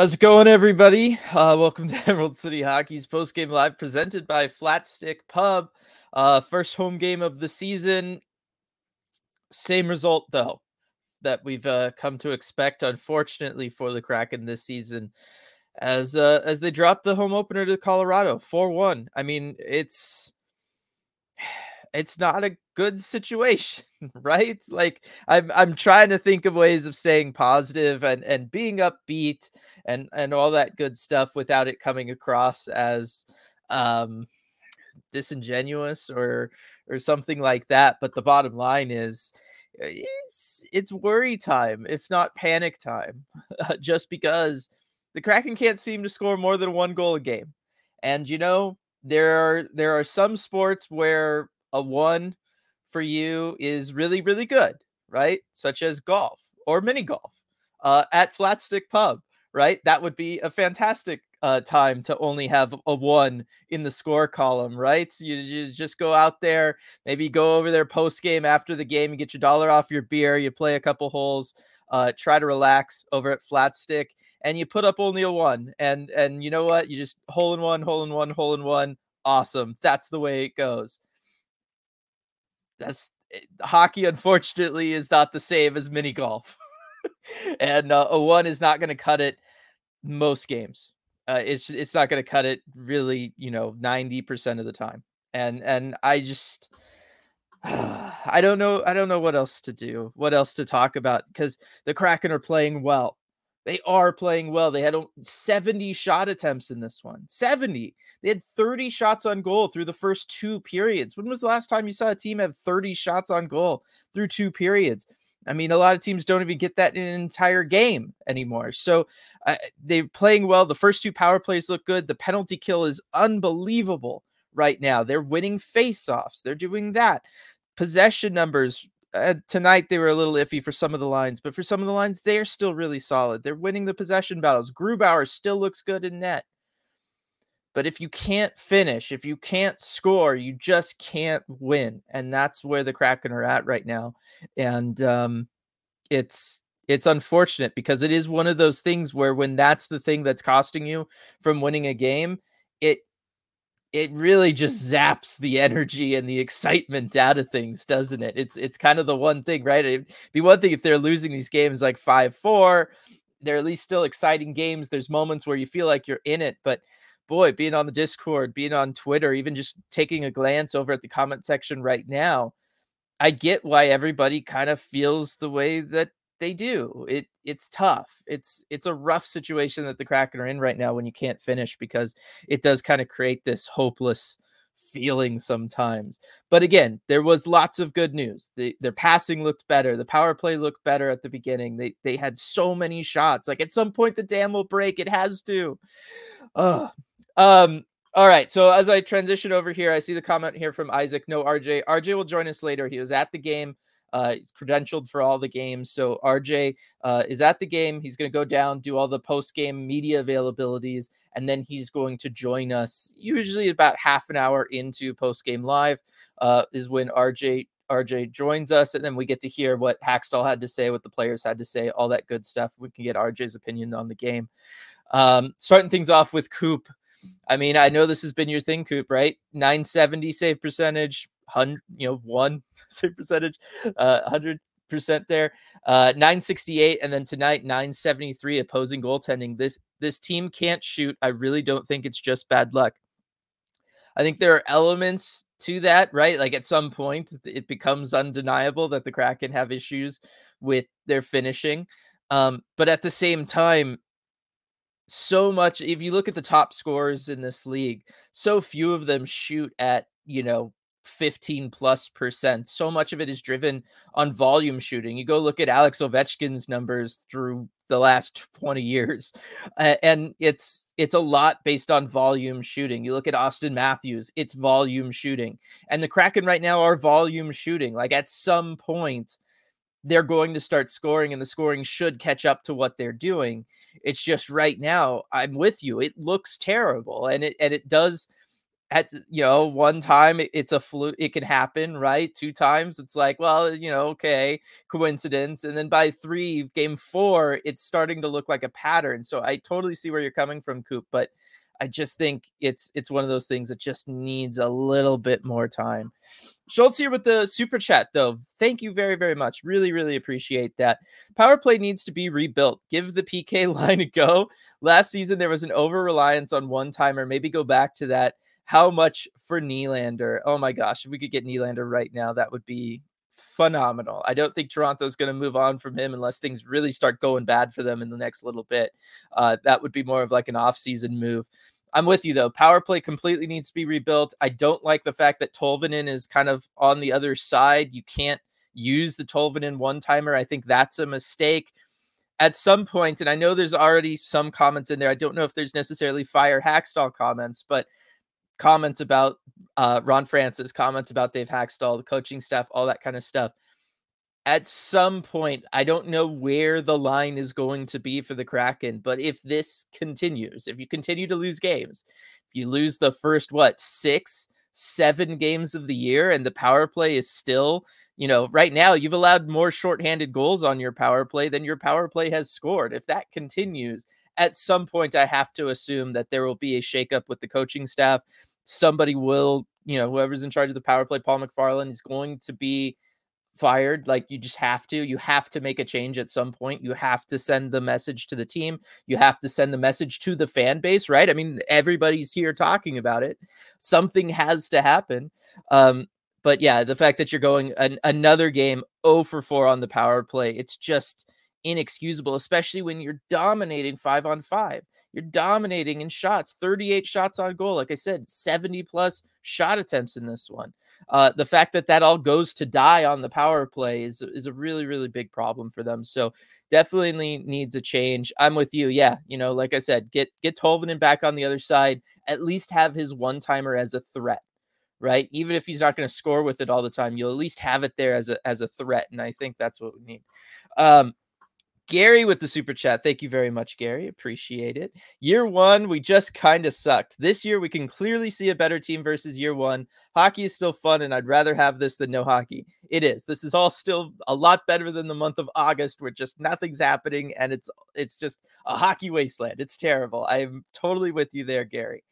How's it going, everybody? Uh, welcome to Emerald City Hockey's post game live presented by Flatstick Pub. Uh, first home game of the season. Same result, though, that we've uh, come to expect, unfortunately, for the Kraken this season, as uh, as they dropped the home opener to Colorado, four one. I mean, it's it's not a good situation, right? Like I'm I'm trying to think of ways of staying positive and and being upbeat and and all that good stuff without it coming across as um disingenuous or or something like that, but the bottom line is it's it's worry time, if not panic time, just because the Kraken can't seem to score more than one goal a game. And you know, there are there are some sports where a one for you is really, really good, right? Such as golf or mini golf uh, at Flatstick Pub, right? That would be a fantastic uh, time to only have a one in the score column, right? You, you just go out there, maybe go over there post game after the game, you get your dollar off your beer, you play a couple holes, uh, try to relax over at Flatstick, and you put up only a one. And and you know what? You just hole in one, hole in one, hole in one. Awesome. That's the way it goes that's eh, hockey unfortunately is not the same as mini golf. And uh, a one is not going to cut it most games. Uh, it's it's not going to cut it really you know 90% of the time. And and i just i don't know i don't know what else to do what else to talk about because the kraken are playing well they are playing well. They had 70 shot attempts in this one. 70. They had 30 shots on goal through the first two periods. When was the last time you saw a team have 30 shots on goal through two periods? I mean, a lot of teams don't even get that in an entire game anymore. So uh, they're playing well. The first two power plays look good. The penalty kill is unbelievable right now. They're winning faceoffs. They're doing that. Possession numbers uh, tonight they were a little iffy for some of the lines, but for some of the lines, they're still really solid. They're winning the possession battles. Grubauer still looks good in net. But if you can't finish, if you can't score, you just can't win. And that's where the Kraken are at right now. And um, it's it's unfortunate because it is one of those things where when that's the thing that's costing you from winning a game, it it really just zaps the energy and the excitement out of things, doesn't it? It's it's kind of the one thing, right? It'd be one thing if they're losing these games like 5-4, they're at least still exciting games. There's moments where you feel like you're in it, but boy, being on the Discord, being on Twitter, even just taking a glance over at the comment section right now, I get why everybody kind of feels the way that they do. It it's tough. It's it's a rough situation that the Kraken are in right now when you can't finish because it does kind of create this hopeless feeling sometimes. But again, there was lots of good news. The, their passing looked better. The power play looked better at the beginning. They they had so many shots. Like at some point the dam will break. It has to. Oh, um all right. So as I transition over here, I see the comment here from Isaac. No, RJ. RJ will join us later. He was at the game. Uh, he's credentialed for all the games. So RJ uh, is at the game. He's going to go down, do all the post game media availabilities, and then he's going to join us usually about half an hour into post game live. Uh, is when RJ RJ joins us, and then we get to hear what Hakstol had to say, what the players had to say, all that good stuff. We can get RJ's opinion on the game. Um, starting things off with Coop. I mean, I know this has been your thing, Coop, right? 970 save percentage, hundred, you know, one save percentage, uh, hundred percent there. Uh, 968, and then tonight 973 opposing goaltending. This this team can't shoot. I really don't think it's just bad luck. I think there are elements to that, right? Like at some point, it becomes undeniable that the Kraken have issues with their finishing. Um, but at the same time, so much, if you look at the top scorers in this league, so few of them shoot at, you know, 15 plus percent. So much of it is driven on volume shooting. You go look at Alex Ovechkin's numbers through the last 20 years uh, and it's it's a lot based on volume shooting. You look at Auston Matthews, it's volume shooting. And the Kraken right now are volume shooting. Like at some point they're going to start scoring and the scoring should catch up to what they're doing. It's just right now I'm with you. It looks terrible and it and it does at you know one time it's a flu it can happen right? Two times it's like well you know okay coincidence and then by three game four it's starting to look like a pattern so i totally see where you're coming from coop but i just think it's it's one of those things that just needs a little bit more time. Schultz here with the super chat though thank you very very much really really appreciate that. Power play needs to be rebuilt give the pk line a go. Last season there was an over reliance on one timer maybe go back to that how much for Nylander? Oh my gosh, if we could get Nylander right now, that would be phenomenal. I don't think Toronto's going to move on from him unless things really start going bad for them in the next little bit. Uh, that would be more of like an off-season move. I'm with you though. Power play completely needs to be rebuilt. I don't like the fact that Tolvanen is kind of on the other side. You can't use the Tolvanen one timer. I think that's a mistake. At some point, and I know there's already some comments in there. I don't know if there's necessarily fire Hakstol comments, but comments about uh, Ron Francis, comments about Dave Hakstol, the coaching staff, all that kind of stuff. At some point, I don't know where the line is going to be for the Kraken, but if this continues, if you continue to lose games, if you lose the first, what, six, seven games of the year, and the power play is still, you know, right now you've allowed more shorthanded goals on your power play than your power play has scored. If that continues, at some point, I have to assume that there will be a shakeup with the coaching staff somebody will, you know, whoever's in charge of the power play, Paul McFarland, is going to be fired. Like you just have to. You have to make a change at some point. You have to send the message to the team. You have to send the message to the fan base, right? I mean, everybody's here talking about it. Something has to happen. Um, but yeah, the fact that you're going an, another game 0 for 4 on the power play, it's just inexcusable, especially when you're dominating five on five. You're dominating in shots, 38 shots on goal. Like I said, 70 plus shot attempts in this one. Uh, the fact that that all goes to die on the power play is, is a really, really big problem for them. So definitely needs a change. I'm with you. Yeah. You know, like I said, get, get Tolvanen back on the other side, at least have his one timer as a threat right? Even if he's not going to score with it all the time, you'll at least have it there as a as a threat, and I think that's what we need. Um, Gary with the super chat. Thank you very much, Gary. Appreciate it. Year one, we just kind of sucked. This year, we can clearly see a better team versus year one. Hockey is still fun, and I'd rather have this than no hockey. It is. This is all still a lot better than the month of August, where just nothing's happening, and it's it's just a hockey wasteland. It's terrible. I'm totally with you there, Gary.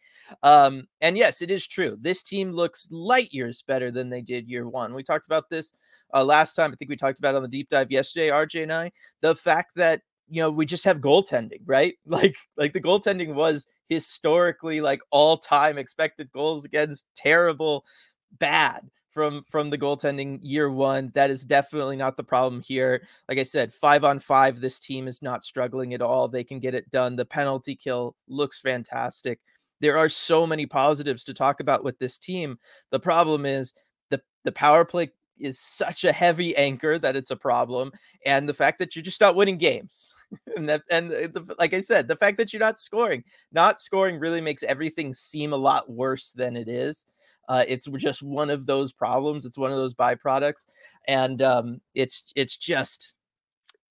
Um, and yes, it is true. This team looks light years better than they did year one. We talked about this uh, last time. I think we talked about on the deep dive yesterday, RJ and I. The fact that you know we just have goaltending, right? Like like the goaltending was historically like all time expected goals against terrible, bad from from the goaltending year one. That is definitely not the problem here. Like I said, five on five, this team is not struggling at all. They can get it done. The penalty kill looks fantastic. There are so many positives to talk about with this team. The problem is the the power play is such a heavy anchor that it's a problem, and the fact that you're just not winning games. and that and the, like I said, the fact that you're not scoring, not scoring really makes everything seem a lot worse than it is. Uh, it's just one of those problems. It's one of those byproducts, and um, it's it's just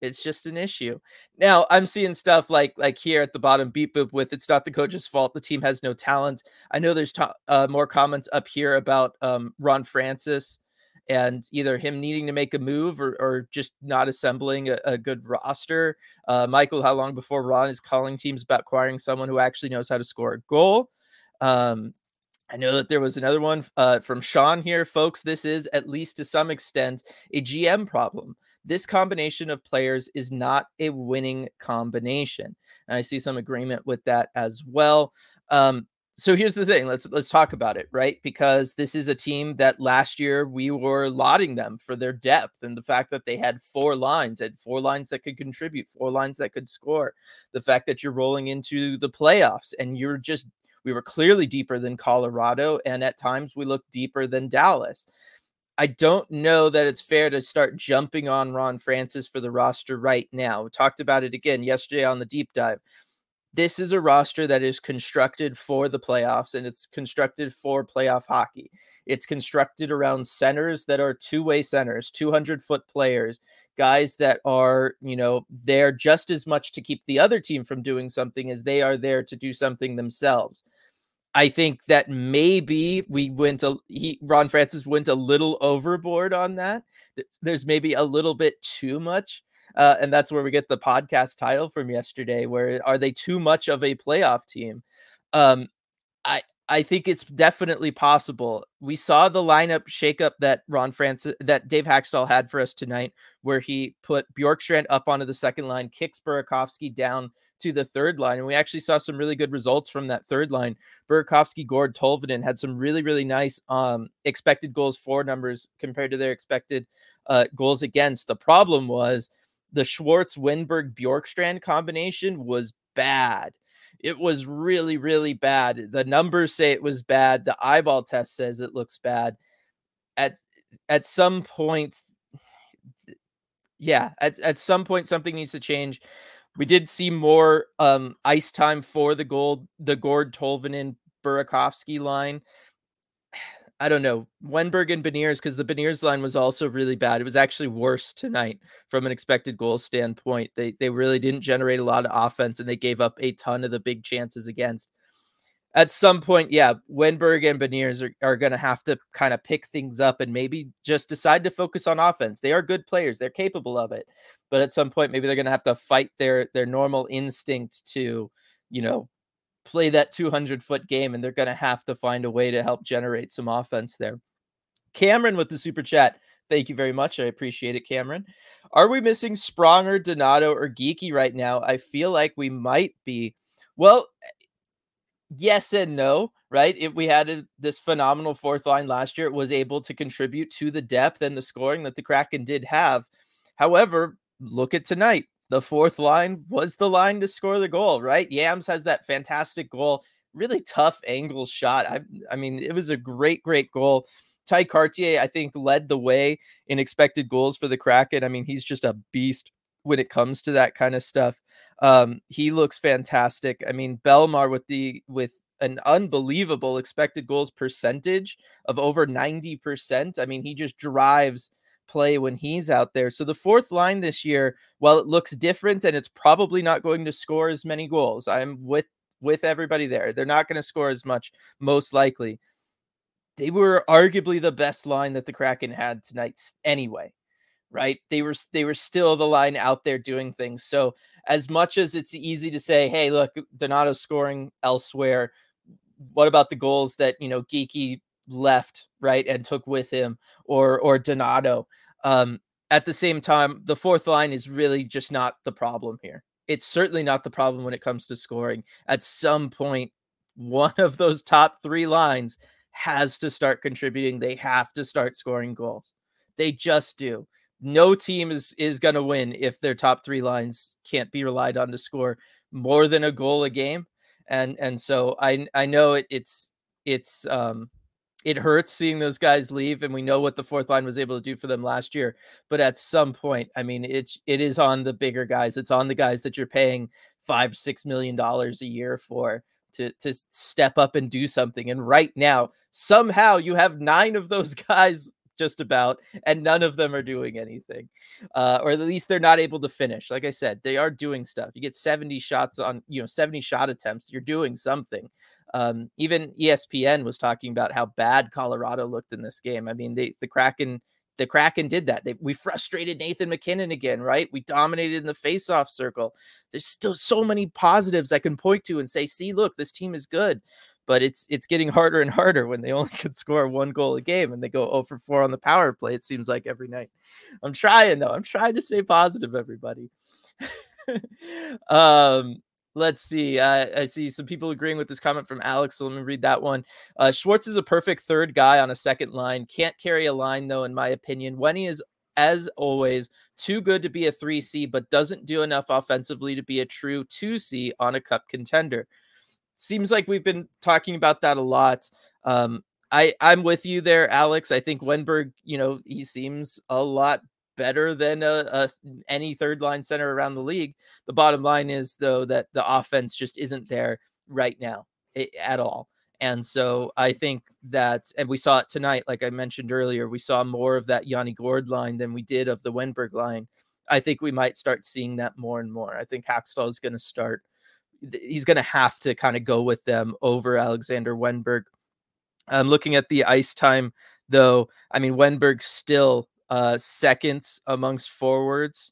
it's just an issue. Now I'm seeing stuff like like here at the bottom, beep boop with it's not the coach's fault. The team has no talent. I know there's to- uh, more comments up here about um, Ron Francis and either him needing to make a move or, or just not assembling a, a good roster. Uh, Michael, how long before Ron is calling teams about acquiring someone who actually knows how to score a goal? Um, I know that there was another one uh, from Sean here, folks. This is, at least to some extent, a GM problem. This combination of players is not a winning combination. And I see some agreement with that as well. Um, so here's the thing let's let's talk about it right? Because this is a team that last year we were lauding them for their depth and the fact that they had four lines had four lines that could contribute four lines that could score. The fact that you're rolling into the playoffs and you're just we were clearly deeper than Colorado and at times we looked deeper than Dallas. I don't know that it's fair to start jumping on Ron Francis for the roster right now. We talked about it again yesterday on the deep dive this is a roster that is constructed for the playoffs and it's constructed for playoff hockey. It's constructed around centers that are two way centers, 200 foot players, guys that are, you know, there just as much to keep the other team from doing something as they are there to do something themselves. I think that maybe we went a he Ron Francis went a little overboard on that. There's maybe a little bit too much. Uh, and that's where we get the podcast title from yesterday. Where are they too much of a playoff team? Um, I I think it's definitely possible. We saw the lineup shakeup that Ron Francis that Dave Hakstol had for us tonight, where he put Bjorkstrand up onto the second line, kicks Burakovsky down to the third line, and we actually saw some really good results from that third line. Burakovsky, Gourde, Tolvanen had some really really nice um, expected goals for numbers compared to their expected uh, goals against. The problem was the Schwartz, Wennberg, Bjorkstrand combination was bad it was really, really bad. The numbers say it was bad. The eyeball test says it looks bad. At at some point, yeah, at, at some point something needs to change. We did see more um, ice time for the gold, the Gourde Tolvanen Burakovsky line. I don't know, Wennberg and Beniers, because the Beniers line was also really bad. It was actually worse tonight from an expected goal standpoint. They they really didn't generate a lot of offense and they gave up a ton of the big chances against. At some point, yeah, Wennberg and Beniers are, are going to have to kind of pick things up and maybe just decide to focus on offense. They are good players, they're capable of it. But at some point, maybe they're going to have to fight their their normal instinct to, you know, play that 200 foot game and they're going to have to find a way to help generate some offense there. Cameron with the super chat. Thank you very much. I appreciate it, Cameron. Are we missing Spronger, Donato, or Geekie right now? I feel like we might be. Well, yes and no, right? If we had a, this phenomenal fourth line last year, it was able to contribute to the depth and the scoring that the Kraken did have. However, look at tonight the fourth line was the line to score the goal, right? Yams has that fantastic goal, really tough angle shot. I, I mean, it was a great, great goal. Tye Kartye, I think, led the way in expected goals for the Kraken. I mean, he's just a beast when it comes to that kind of stuff. Um, he looks fantastic. I mean, Bellemare with the with an unbelievable expected goals percentage of over 90%. I mean, he just drives play when he's out there. So the fourth line this year, while it looks different and it's probably not going to score as many goals, I'm with with everybody there. They're not going to score as much, most likely. They were arguably the best line that the Kraken had tonight anyway. Right? They were they were still the line out there doing things. So as much as it's easy to say, hey, look, Donato's scoring elsewhere. What about the goals that you know Geekie left, right, and took with him, or or Donato. Um, at the same time, the fourth line is really just not the problem here. It's certainly not the problem when it comes to scoring. At some point, one of those top three lines has to start contributing. They have to start scoring goals. They just do. No team is is going to win if their top three lines can't be relied on to score more than a goal a game. And and so I I know it, it's it's um it hurts seeing those guys leave and we know what the fourth line was able to do for them last year but at some point i mean it's it is on the bigger guys. It's on the guys that you're paying five six million dollars a year for to to step up and do something and right now somehow you have nine of those guys just about and none of them are doing anything uh, or at least they're not able to finish. Like i said they are doing stuff. You get 70 shots on you know 70 shot attempts you're doing something um, even espn was talking about how bad colorado looked in this game i mean they, the kraken the Kraken did that. They, we frustrated Nathan MacKinnon again, right? We dominated in the faceoff circle. There's still so many positives I can point to and say, see, look, this team is good but it's it's getting harder and harder when they only can score one goal a game and they go 0 for 4 on the power play. It seems like every night. I'm trying though. I'm trying to stay positive, everybody. um, let's see. Uh, I see some people agreeing with this comment from Alex. So let me read that one. Uh, Schwartz is a perfect third guy on a second line. Can't carry a line though, in my opinion. When he is as always, too good to be a 3C, but doesn't do enough offensively to be a true 2C on a cup contender seems like we've been talking about that a lot. Um, I I'm with you there, Alex. I think Wennberg, you know, he seems a lot better than a, a, any third line center around the league. The bottom line is though that the offense just isn't there right now at all. And so I think that, and we saw it tonight, like I mentioned earlier, we saw more of that Yanni Gourde line than we did of the Wennberg line. I think we might start seeing that more and more. I think Hakstol is going to start he's going to have to kind of go with them over Alexander Wennberg. I'm looking at the ice time though. I mean, Wennberg's still uh, second amongst forwards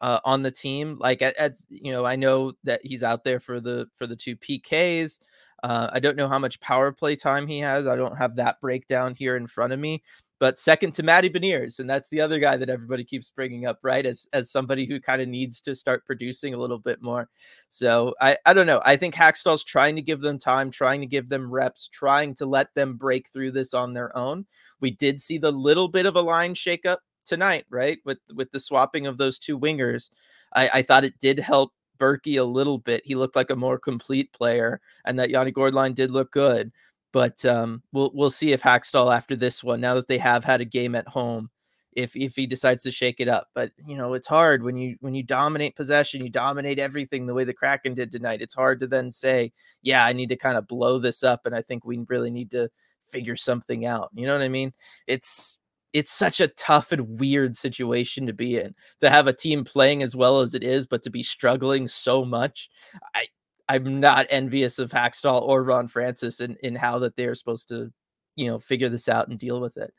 uh, on the team. Like, at, at, you know, I know that he's out there for the for the two PKs. Uh, I don't know how much power play time he has. I don't have that breakdown here in front of me. But second to Matty Beniers, and that's the other guy that everybody keeps bringing up, right? As as somebody who kind of needs to start producing a little bit more. So I I don't know. I think Hakstol's trying to give them time, trying to give them reps, trying to let them break through this on their own. We did see the little bit of a line shakeup tonight, right? With with the swapping of those two wingers. I, I thought it did help Berkey a little bit. He looked like a more complete player, and that Yanni Gourde line did look good. But um, we'll we'll see if Hakstol after this one, now that they have had a game at home, if if he decides to shake it up. But you know, it's hard when you when you dominate possession, you dominate everything the way the Kraken did tonight. It's hard to then say, yeah, I need to kind of blow this up, and I think we really need to figure something out. You know what I mean? It's it's such a tough and weird situation to be in to have a team playing as well as it is, but to be struggling so much. I I'm not envious of Hakstol or Ron Francis in, in how that they're supposed to, you know, figure this out and deal with it.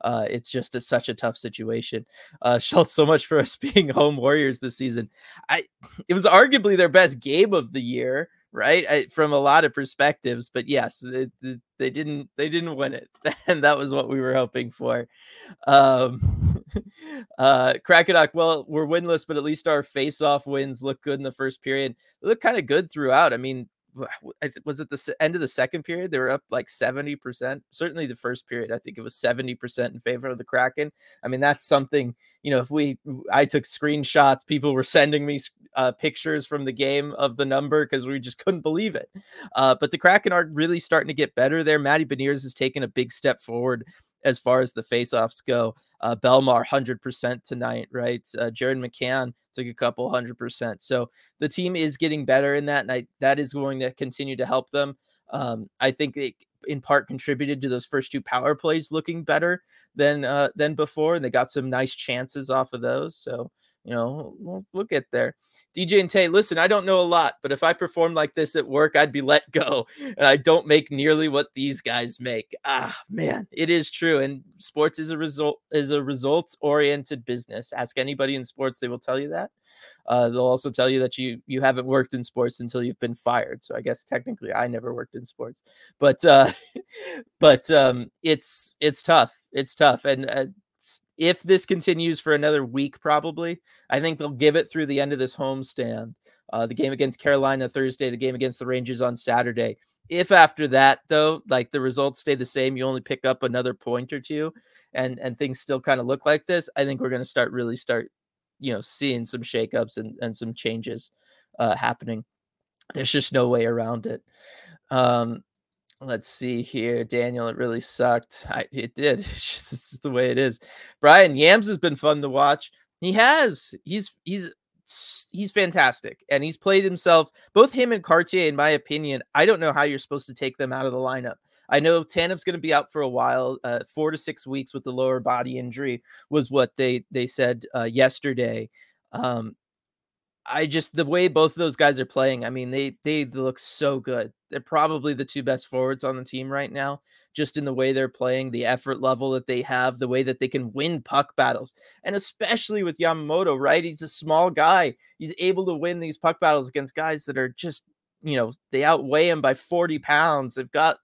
Uh, it's just a, such a tough situation. Uh, Schultz, so much for us being home Warriors this season. I it was arguably their best game of the year, right? I, from a lot of perspectives, but yes, it, it, they didn't they didn't win it, and that was what we were hoping for. Um, uh, Crackenock, well, we're winless, but at least our face-off wins look good in the first period. They look kind of good throughout. I mean, was it the end of the second period? They were up like 70%. Certainly the first period, I think it was 70% in favor of the Kraken. I mean, that's something, you know, if we, I took screenshots, people were sending me uh, pictures from the game of the number because we just couldn't believe it. Uh, but the Kraken are really starting to get better there. Matty Beniers has taken a big step forward as far as the faceoffs go. Uh, Bellemare 100% tonight, right? Uh, Jared McCann took a couple 100%. So the team is getting better in that, and I, that is going to continue to help them. Um, I think it in part contributed to those first two power plays looking better than uh, than before, and they got some nice chances off of those. So you know, we'll, we'll get there. DJ and Tay, listen, I don't know a lot, but if I performed like this at work, I'd be let go. And I don't make nearly what these guys make. Ah, man, it is true. And sports is a result is a results oriented business. Ask anybody in sports, they will tell you that. Uh, they'll also tell you that you you haven't worked in sports until you've been fired. So I guess technically I never worked in sports, but uh, but um, it's it's tough. It's tough, and uh, if this continues for another week, probably, I think they'll give it through the end of this homestand. Uh, the game against Carolina Thursday, the game against the Rangers on Saturday. If after that, though, like the results stay the same, you only pick up another point or two, and and things still kind of look like this, I think we're going to start really start, you know, seeing some shakeups and and some changes uh, happening. There's just no way around it. Um, Let's see here, Daniel. It really sucked. I, it did. It's just, it's just the way it is. Brian Yams has been fun to watch. He has. He's he's he's fantastic, and he's played himself. Both him and Kartye, in my opinion. I don't know how you're supposed to take them out of the lineup. I know Tanev's going to be out for a while, uh, four to six weeks with the lower body injury was what they they said uh, yesterday. Um, I just the way both of those guys are playing, I mean, they they look so good. They're probably the two best forwards on the team right now, just in the way they're playing, the effort level that they have, the way that they can win puck battles. And especially with Yamamoto, right? He's a small guy. He's able to win these puck battles against guys that are just, you know, they outweigh him by 40 pounds. They've got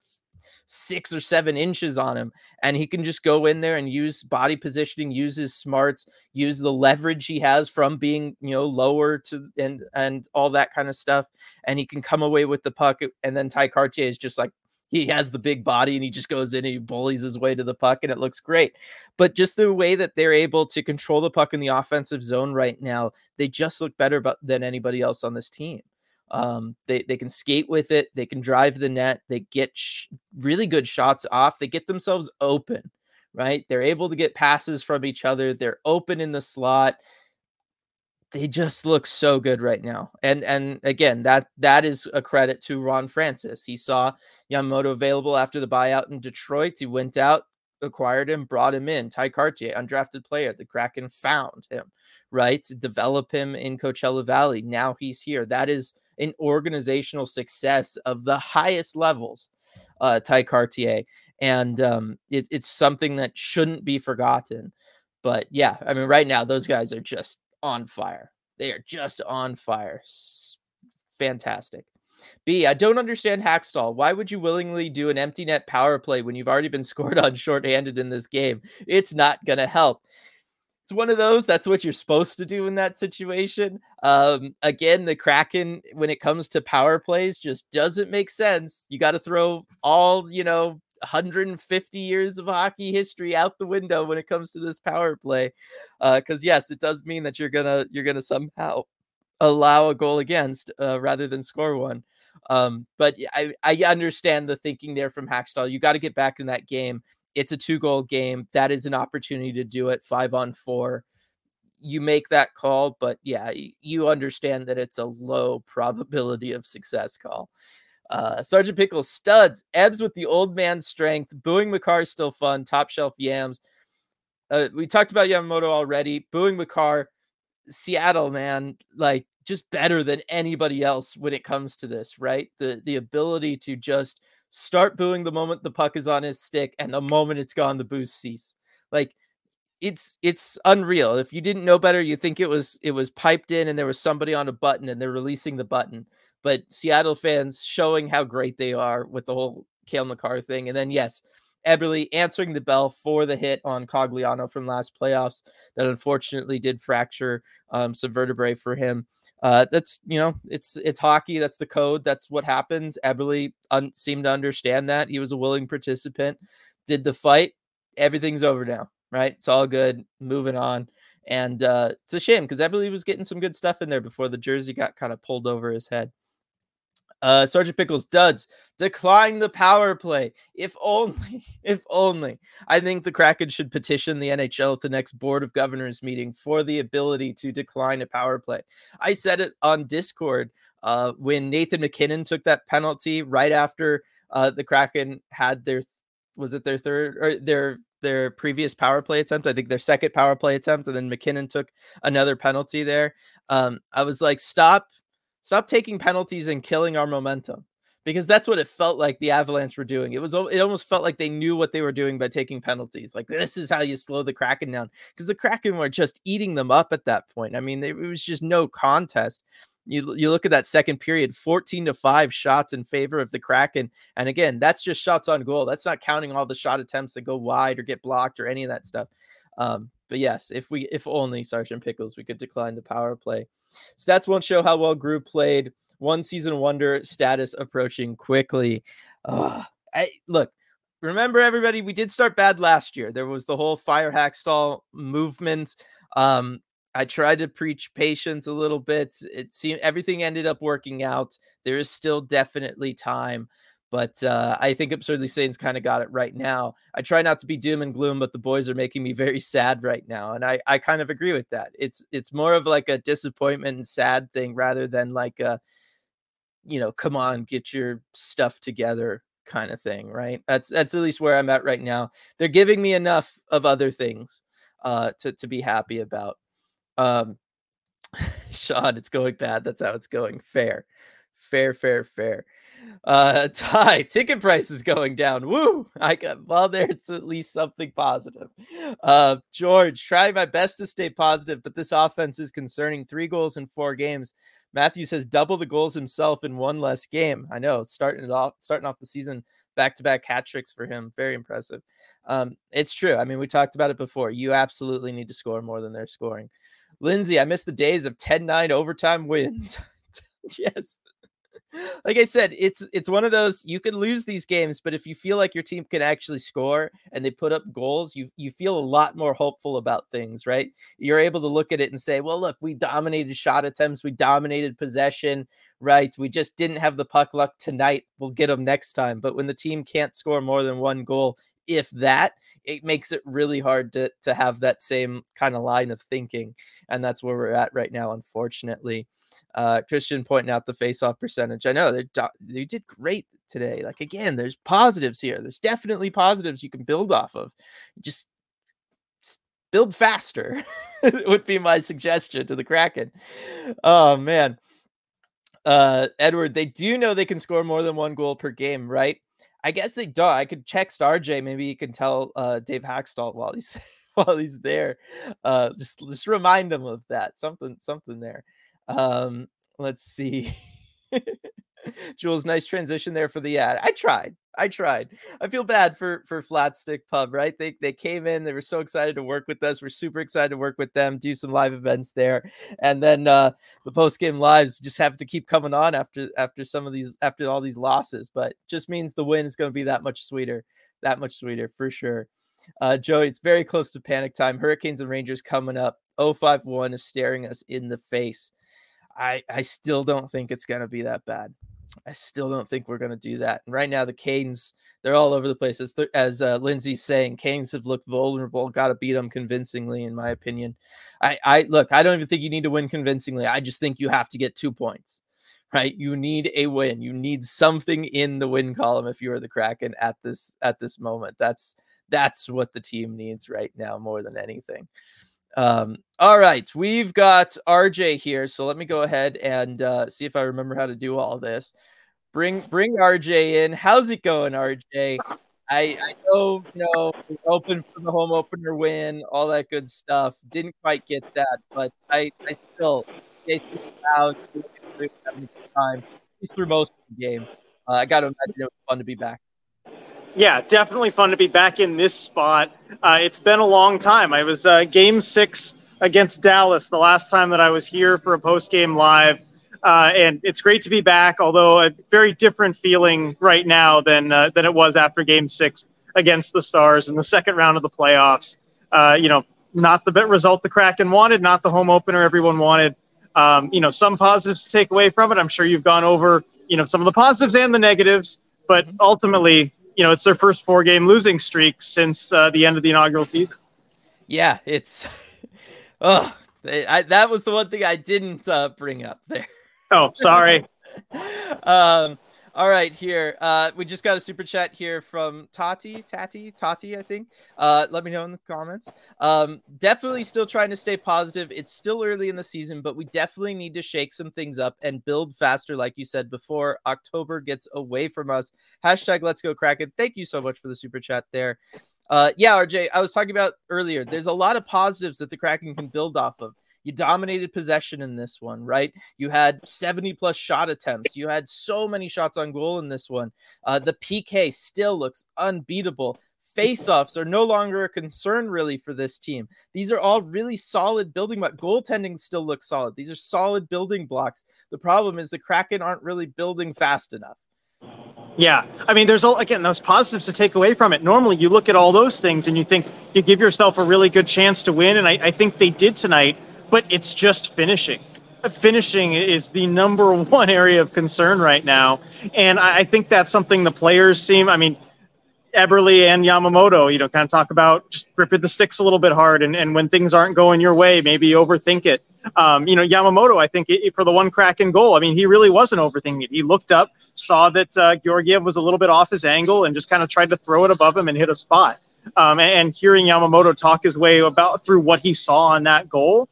six or seven inches on him, and he can just go in there and use body positioning, use his smarts, use the leverage he has from being you know lower to and and all that kind of stuff, and he can come away with the puck. And then Tye Kartye is just like he has the big body and he just goes in and he bullies his way to the puck and it looks great. But just the way that they're able to control the puck in the offensive zone right now, they just look better than anybody else on this team. Um, they they can skate with it. They can drive the net. They get sh- really good shots off. They get themselves open, right? They're able to get passes from each other. They're open in the slot. They just look so good right now. And and again, that that is a credit to Ron Francis. He saw Yamamoto available after the buyout in Detroit. He went out, acquired him, brought him in. Tye Kartye, undrafted player. The Kraken found him, right? Develop him in Coachella Valley. Now he's here. That is an organizational success of the highest levels, uh, Tye Kartye. And um, it, it's something that shouldn't be forgotten. But yeah, I mean, right now, those guys are just on fire. They are just on fire. Fantastic. B, I don't understand Hakstol. Why would you willingly do an empty net power play when you've already been scored on shorthanded in this game? It's not going to help. It's one of those. That's what you're supposed to do in that situation. Um, again, the Kraken, when it comes to power plays, just doesn't make sense. You got to throw all, you know, 150 years of hockey history out the window when it comes to this power play. Because uh, yes, it does mean that you're gonna you're gonna somehow allow a goal against uh, rather than score one. Um, but I, I understand the thinking there from Hakstol. You got to get back in that game. It's a two goal game. That is an opportunity to do it five on four. You make that call, but yeah, you understand that it's a low probability of success call. Uh, Sergeant Pickle studs, Ebbs with the old man's strength, booing is still fun, top shelf yams. Uh, we talked about Yamamoto already. Booing Makar, Seattle, man, like just better than anybody else when it comes to this, right? The the ability to just start booing the moment the puck is on his stick and the moment it's gone, the boost cease. Like it's it's unreal. If you didn't know better, you think it was it was piped in and there was somebody on a button and they're releasing the button. But Seattle fans showing how great they are with the whole Cale Makar thing. And then yes, Eberle answering the bell for the hit on Cogliano from last playoffs that unfortunately did fracture um, some vertebrae for him. Uh, that's you know it's it's hockey. That's the code. That's what happens. Eberle un- seemed to understand that. He was a willing participant. Did the fight. Everything's over now. Right. It's all good. Moving on. And uh, it's a shame because Eberle was getting some good stuff in there before the jersey got kind of pulled over his head. Uh, Sergeant Pickles duds decline the power play. If only, if only. I think the Kraken should petition the NHL at the next Board of Governors meeting for the ability to decline a power play. I said it on Discord uh, when Nathan MacKinnon took that penalty right after uh, the Kraken had their was it their third or their their previous power play attempt. I think their second power play attempt, and then MacKinnon took another penalty there. Um, I was like, stop Stop taking penalties and killing our momentum because that's what it felt like the Avalanche were doing. It was it almost felt like they knew what they were doing by taking penalties. Like this is how you slow the Kraken down because the Kraken were just eating them up at that point. I mean, it was just no contest. You you look at that second period, 14 to 5 shots in favor of the Kraken. And again, that's just shots on goal. That's not counting all the shot attempts that go wide or get blocked or any of that stuff. Um, but yes, if we if only Sergeant Pickles, we could decline the power play. Stats won't show how well Group played. One season wonder status approaching quickly. I, look, remember everybody, we did start bad last year. There was the whole fire Hakstol movement. Um, I tried to preach patience a little bit. It seemed everything ended up working out. There is still definitely time. But uh, I think Absurdly Sane's kind of got it right now. I try not to be doom and gloom, but the boys are making me very sad right now, and I I kind of agree with that. It's it's more of like a disappointment and sad thing rather than like a you know come on get your stuff together kind of thing, right? That's that's at least where I'm at right now. They're giving me enough of other things uh, to to be happy about. Um, Sean, it's going bad. That's how it's going. Fair, fair, fair, fair. Uh, Ty, ticket prices going down. Woo! I got well, there's at least something positive. Uh, George, try my best to stay positive, but this offense is concerning. Three goals in four games. Matthews has double the goals himself in one less game. I know, starting it off, starting off the season back to back hat tricks for him. Very impressive. Um, it's true. I mean, we talked about it before. You absolutely need to score more than they're scoring. Lindsay, I miss the days of 10 9 overtime wins. yes like I said, it's it's one of those you can lose these games, but if you feel like your team can actually score and they put up goals, you you feel a lot more hopeful about things, right? You're able to look at it and say, well, look, we dominated shot attempts, we dominated possession, right? We just didn't have the puck luck tonight. We'll get them next time. But when the team can't score more than one goal, if that, it makes it really hard to to have that same kind of line of thinking, and that's where we're at right now, unfortunately. Uh, Christian pointing out the face-off percentage. I know they they did great today. Like again, there's positives here. There's definitely positives you can build off of. Just build faster would be my suggestion to the Kraken. Oh man. Uh, Edward, they do know they can score more than one goal per game, right? I guess they don't. I could text RJ. Maybe you can tell uh, Dave Hakstol while he's while he's there. Uh, just just remind him of that. Something something there. Um, let's see. Jules, nice transition there for the ad. I tried. I tried. I feel bad for for Flat Stick Pub, right? They they came in, they were so excited to work with us. We're super excited to work with them, do some live events there. And then uh the post game lives just have to keep coming on after after some of these after all these losses, but just means the win is going to be that much sweeter. That much sweeter for sure. Uh Joey, it's very close to panic time. Hurricanes and Rangers coming up. 051 is staring us in the face. I I still don't think it's going to be that bad. I still don't think we're going to do that. And right now, the Canes, they're all over the place. As, as uh, Lindsay's saying, Canes have looked vulnerable. Got to beat them convincingly, in my opinion. I, I look, I don't even think you need to win convincingly. I just think you have to get two points, right? You need a win. You need something in the win column if you are the Kraken at this at this moment. That's that's what the team needs right now more than anything. Um, all right, we've got RJ here, so let me go ahead and uh, see if I remember how to do all this. Bring bring RJ in. How's it going, RJ? I, I know you know open for the home opener win, all that good stuff. Didn't quite get that, but I I still He's out time. He's through most of the game. Uh, I got to imagine it was fun to be back. Yeah, definitely fun to be back in this spot. Uh, it's been a long time. I was uh, game six against Dallas the last time that I was here for a post game live. Uh, and it's great to be back, although a very different feeling right now than uh, than it was after Game Six against the Stars in the second round of the playoffs. Uh, you know, not the result the Kraken wanted, not the home opener everyone wanted. Um, you know, some positives to take away from it. I'm sure you've gone over, you know, some of the positives and the negatives, but ultimately, you know, it's their first four game losing streak since uh, the end of the inaugural season. Yeah, it's, oh, I, that was the one thing I didn't uh, bring up there. Oh, sorry. um, all right, here. Uh, we just got a super chat here from Tati, Tati, Tati, I think. Uh, let me know in the comments. Um, definitely still trying to stay positive. It's still early in the season, but we definitely need to shake some things up and build faster, like you said before. October gets away from us. Hashtag Let's Go Kraken. Thank you so much for the super chat there. Uh, yeah, RJ, I was talking about earlier. There's a lot of positives that the Kraken can build off of. You dominated possession in this one, right? You had 70 plus shot attempts. You had so many shots on goal in this one. Uh, the PK still looks unbeatable. Faceoffs are no longer a concern really for this team. These are all really solid building blocks. Goaltending still looks solid. These are solid building blocks. The problem is the Kraken aren't really building fast enough. Yeah, I mean, there's all again those positives to take away from it. Normally, you look at all those things and you think you give yourself a really good chance to win, and I, I think they did tonight but it's just finishing. Uh, finishing is the number one area of concern right now, and I think that's something the players seem. I mean, Eberle and Yamamoto, you know, kind of talk about just gripping the sticks a little bit hard, and, and when things aren't going your way, maybe overthink it. Um, you know, Yamamoto, I think it, for the one Kraken goal, I mean, he really wasn't overthinking it. He looked up, saw that uh, Georgiev was a little bit off his angle, and just kind of tried to throw it above him and hit a spot. Um, and hearing Yamamoto talk his way about through what he saw on that goal,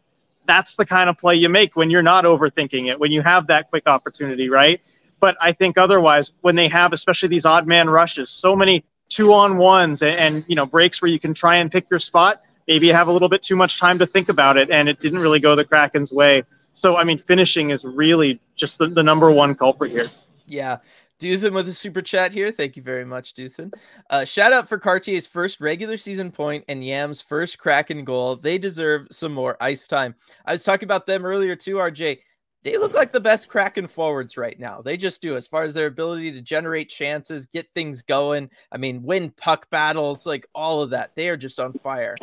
that's the kind of play you make when you're not overthinking it, when you have that quick opportunity, right? But I think otherwise, when they have, especially these odd man rushes, so many two on ones and, and you know breaks where you can try and pick your spot, maybe you have a little bit too much time to think about it, and it didn't really go the Kraken's way. So I mean, finishing is really just the, the number one culprit here. Yeah, Duthan with a super chat here. Thank you very much, Duthan. Uh, shout out for Kartye's first regular season point and Yam's first Kraken goal. They deserve some more ice time. I was talking about them earlier too, RJ. They look like the best Kraken forwards right now. They just do as far as their ability to generate chances, get things going. I mean, win puck battles, like all of that. They are just on fire.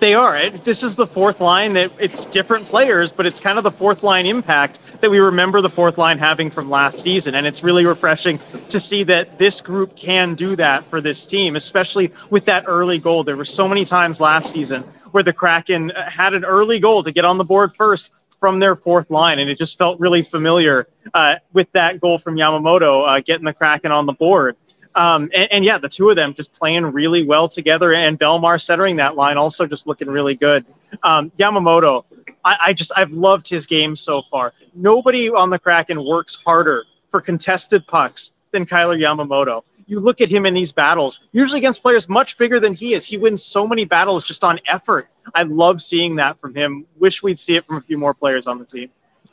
They are. This is the fourth line that it's different players, but it's kind of the fourth line impact that we remember the fourth line having from last season. And it's really refreshing to see that this group can do that for this team, especially with that early goal. There were so many times last season where the Kraken uh, had an early goal to get on the board first from their fourth line, and it just felt really familiar uh, with that goal from Yamamoto uh, getting the Kraken on the board. Um, and, and, yeah, the two of them just playing really well together, and Bellemare centering that line also just looking really good. Um, Yamamoto, I, I just I've loved his game so far. Nobody on the Kraken works harder for contested pucks than Kailer Yamamoto. You look at him in these battles, usually against players much bigger than he is. He wins so many battles just on effort. I love seeing that from him. Wish we'd see it from a few more players on the team.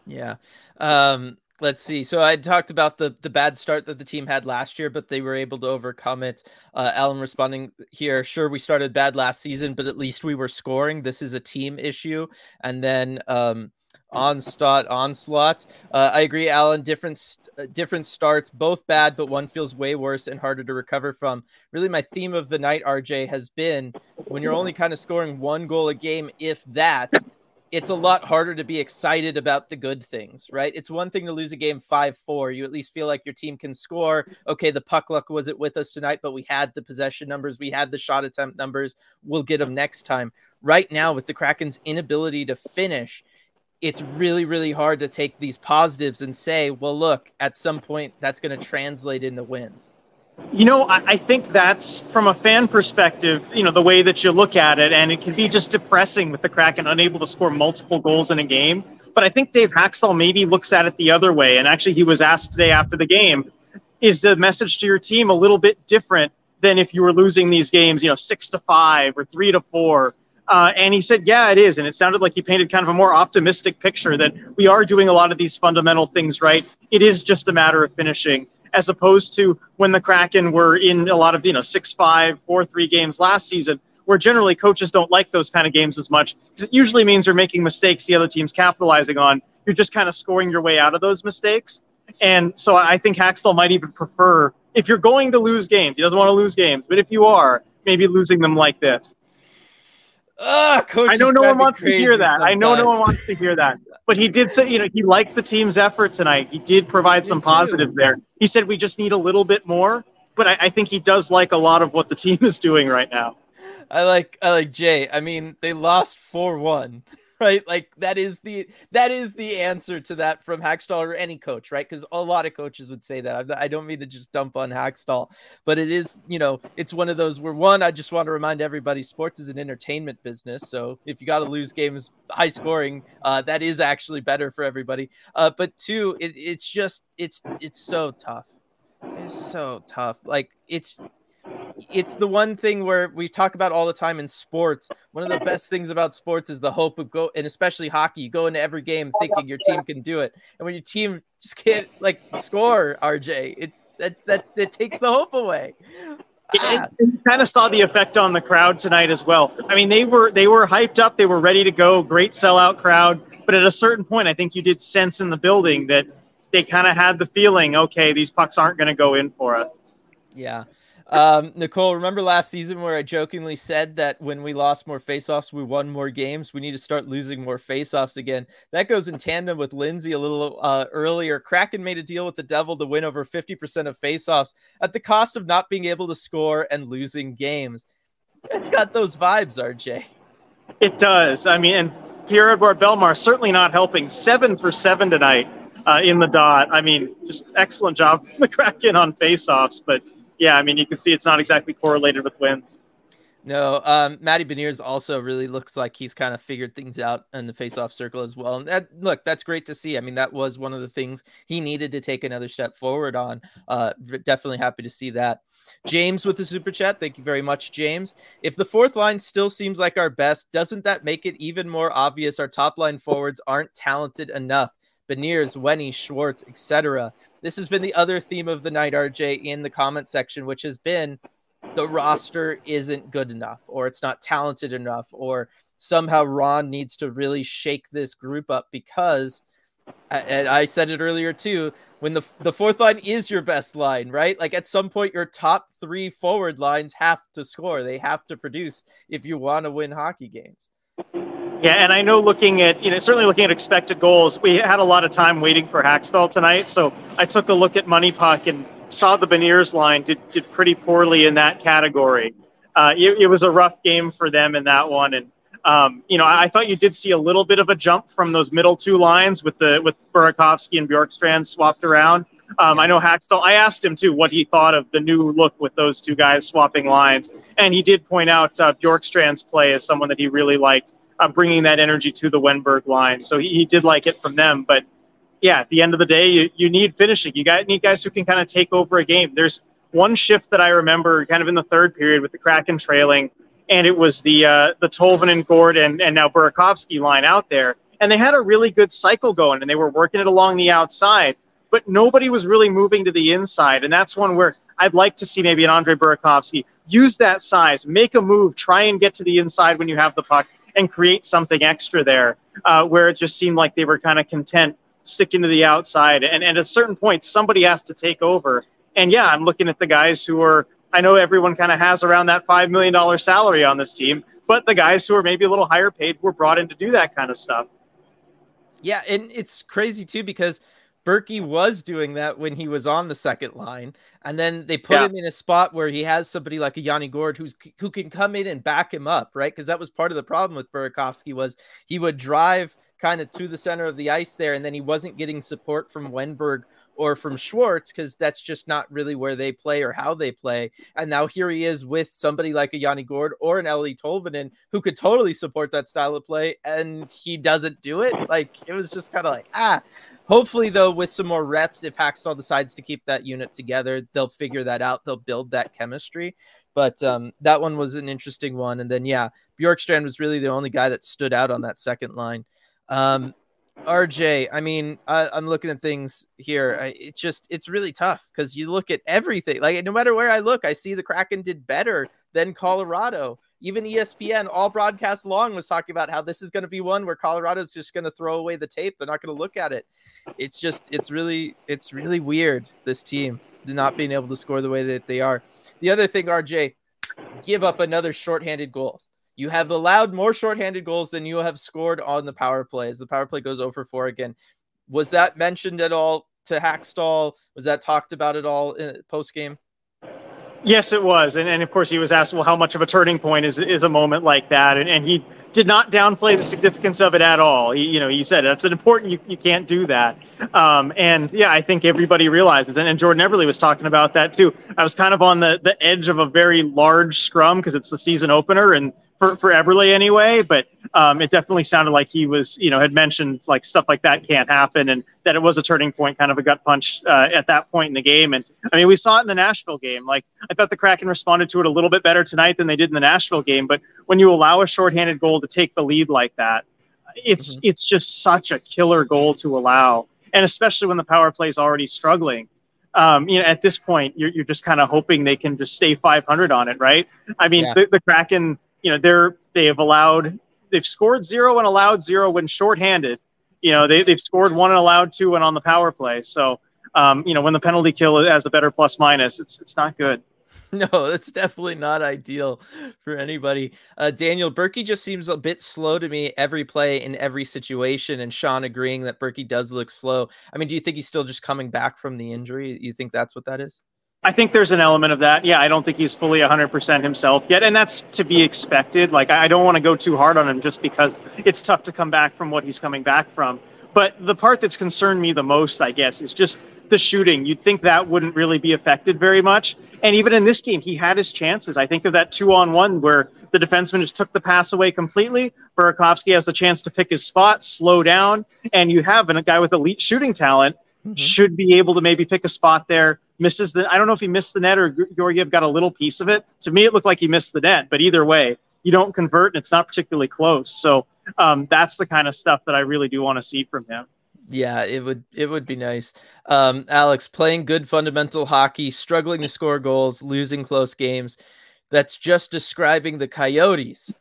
Yeah. Um, let's see. So I talked about the the bad start that the team had last year, but they were able to overcome it. Uh, Alan responding here. Sure, we started bad last season, but at least we were scoring. This is a team issue. And then um, onslaught, onslaught. Uh, I agree, Alan. Different uh, different starts, both bad, but one feels way worse and harder to recover from. Really, my theme of the night, RJ, has been when you're only kind of scoring one goal a game, if that it's a lot harder to be excited about the good things, right? It's one thing to lose a game 5 4. You at least feel like your team can score. Okay, the puck luck wasn't with us tonight, but we had the possession numbers, we had the shot attempt numbers. We'll get them next time. Right now, with the Kraken's inability to finish, it's really, really hard to take these positives and say, well, look, at some point that's going to translate into wins. You know, I, I, think that's from a fan perspective, you know, the way that you look at it, and it can be just depressing with the Kraken unable to score multiple goals in a game. But I think Dave Hakstol maybe looks at it the other way. And actually, he was asked today after the game, is the message to your team a little bit different than if you were losing these games, you know, six to five or three to four? Uh, and he said, yeah, it is. And it sounded like he painted kind of a more optimistic picture that we are doing a lot of these fundamental things right. It is just a matter of finishing as opposed to when the Kraken were in a lot of, you know, 6 5, 4 3 games last season, where generally coaches don't like those kind of games as much because it usually means you're making mistakes the other team's capitalizing on. You're just kind of scoring your way out of those mistakes. And so I think Hakstol might even prefer, if you're going to lose games, he doesn't want to lose games, but if you are, maybe losing them like this. Uh, I know no one wants to hear that. I know no one wants to hear that. But he did say, you know, he liked the team's effort tonight. He did provide some positive there. He said we just need a little bit more, but I, I think he does like a lot of what the team is doing right now. I like I like Jay. I mean, they lost four one. right? Like that is the that is the answer to that from Hakstol or any coach, right? Because a lot of coaches would say that. I don't mean to just dump on Hakstol, but it is, you know, it's one of those where one, I just want to remind everybody, sports is an entertainment business. So if you got to lose games high scoring, uh, that is actually better for everybody. Uh, but two, it, it's just it's it's so tough. It's so tough. Like it's it's the one thing where we talk about all the time in sports. One of the best things about sports is the hope of go, and especially hockey. You go into every game thinking your team can do it, and when your team just can't like score, RJ, it's that that that takes the hope away. Ah. kind of saw the effect on the crowd tonight as well. I mean, they were they were hyped up, they were ready to go, great sellout crowd. But at a certain point, I think you did sense in the building that they kind of had the feeling, okay, these pucks aren't going to go in for us. Yeah. Um, Nicole, remember last season where I jokingly said that when we lost more faceoffs, we won more games? We need to start losing more faceoffs again. That goes in tandem with Lindsay a little uh, earlier. Kraken made a deal with the Devil to win over 50% of faceoffs at the cost of not being able to score and losing games. It's got those vibes, RJ. It does. I mean, and Pierre Edouard Bellemare certainly not helping. Seven for seven tonight uh, in the dot. I mean, just excellent job from the Kraken on faceoffs, but yeah, I mean, you can see it's not exactly correlated with wins. No, um, Matty Beniers also really looks like he's kind of figured things out in the face-off circle as well. And that, look, that's great to see. I mean, that was one of the things he needed to take another step forward on. Uh, definitely happy to see that. James with the super chat. Thank you very much, James. If the fourth line still seems like our best, doesn't that make it even more obvious our top line forwards aren't talented enough? Beniers, Wenny, Schwartz, etc. This has been the other theme of the night, RJ, in the comment section, which has been the roster isn't good enough, or it's not talented enough, or somehow Ron needs to really shake this group up because, and I said it earlier too, when the the fourth line is your best line, right? Like at some point, your top three forward lines have to score; they have to produce if you want to win hockey games. Yeah, and I know looking at, you know, certainly looking at expected goals, we had a lot of time waiting for Hakstol tonight. So I took a look at MoneyPuck and saw the Beniers line did, did pretty poorly in that category. Uh, it, it, was a rough game for them in that one. And, um, you know, I, I, thought you did see a little bit of a jump from those middle two lines with the with Burakovsky and Bjorkstrand swapped around. Um, I know Hakstol. I asked him too what he thought of the new look with those two guys swapping lines, and he did point out uh, Bjorkstrand's play as someone that he really liked uh, bringing that energy to the Wennberg line. So he, he did like it from them. But yeah, at the end of the day, you, you need finishing. You got need guys who can kind of take over a game. There's one shift that I remember kind of in the third period with the Kraken trailing, and it was the uh, the Tolvanen, Gourde, and, and now Burakovsky line out there. And they had a really good cycle going, and they were working it along the outside but nobody was really moving to the inside. And that's one where I'd like to see maybe an Andre Burakovsky use that size, make a move, try and get to the inside when you have the puck, and create something extra there, uh, where it just seemed like they were kind of content sticking to the outside. And, and at a certain point, somebody has to take over. And yeah, I'm looking at the guys who are. I know everyone kind of has around that $5 million salary on this team, but the guys who are maybe a little higher paid were brought in to do that kind of stuff. Yeah, and it's crazy too because – Berkey was doing that when he was on the second line, and then they put yeah. him in a spot where he has somebody like a Yanni Gourde who's who can come in and back him up, right? Because that was part of the problem with Burakovsky was he would drive kind of to the center of the ice there, and then he wasn't getting support from Wennberg or from Schwartz because that's just not really where they play or how they play. And now here he is with somebody like a Yanni Gourde or an Eeli Tolvanen who could totally support that style of play, and he doesn't do it. Like it was just kind of like ah. Hopefully, though, with some more reps, if Hakstol decides to keep that unit together, they'll figure that out. They'll build that chemistry. But um, that one was an interesting one. And then, yeah, Bjorkstrand was really the only guy that stood out on that second line. Um, RJ, I mean, I, am looking at things here. It's just, it's really tough because you look at everything. Like, no matter where I look, I see the Kraken did better than Colorado even ESPN all broadcast long was talking about how this is going to be one where Colorado's just going to throw away the tape. They're not going to look at it. It's just it's really it's really weird this team not being able to score the way that they are. The other thing, RJ, give up another shorthanded goal. You have allowed more shorthanded goals than you have scored on the power play. As the power play goes over four again, was that mentioned at all to Hakstol? Was that talked about at all uh, in post game? Yes, it was, and, and of course he was asked, well, how much of a turning point is is a moment like that, and, and he did not downplay the significance of it at all. He, you know, he said that's an important. You, you can't do that. Um, and yeah, I think everybody realizes, and, and Jordan Eberle was talking about that too. I was kind of on the the edge of a very large scrum because it's the season opener, and for, for Eberle anyway, but um, it definitely sounded like he was, you know, had mentioned like stuff like that can't happen and that it was a turning point, kind of a gut punch uh, at that point in the game. And I mean, we saw it in the Nashville game. Like I thought the Kraken responded to it a little bit better tonight than they did in the Nashville game. But when you allow a shorthanded goal to take the lead like that, it's mm-hmm. it's just such a killer goal to allow, and especially when the power play is already struggling. Um, you know, at this point, you're, you're just kind of hoping they can just stay 500 on it, right? I mean, yeah. the, the Kraken you know they're they have allowed they've scored zero and allowed zero when shorthanded. You know they they've scored one and allowed two and on the power play. So um, you know when the penalty kill has a better plus minus, it's it's not good. No, that's definitely not ideal for anybody. Uh, Daniel Berkey just seems a bit slow to me every play in every situation, and Sean agreeing that Berkey does look slow. I mean, do you think he's still just coming back from the injury? You think that's what that is? I think there's an element of that. Yeah, I don't think he's fully 100% himself yet, and that's to be expected. Like, I don't want to go too hard on him just because it's tough to come back from what he's coming back from. But the part that's concerned me the most, I guess, is just the shooting. You'd think that wouldn't really be affected very much. And even in this game, he had his chances. I think of that two on one where the defenseman just took the pass away completely. Burakovsky has the chance to pick his spot, slow down, and you have a guy with elite shooting talent mm-hmm. should be able to maybe pick a spot there. Misses the. I don't know if he missed the net or Georgiev got a little piece of it. To me, it looked like he missed the net. But either way, you don't convert, and it's not particularly close. So um, that's the kind of stuff that I really do want to see from him. Yeah, it would it would be nice. Um, Alex playing good fundamental hockey, struggling to score goals, losing close games. That's just describing the Coyotes.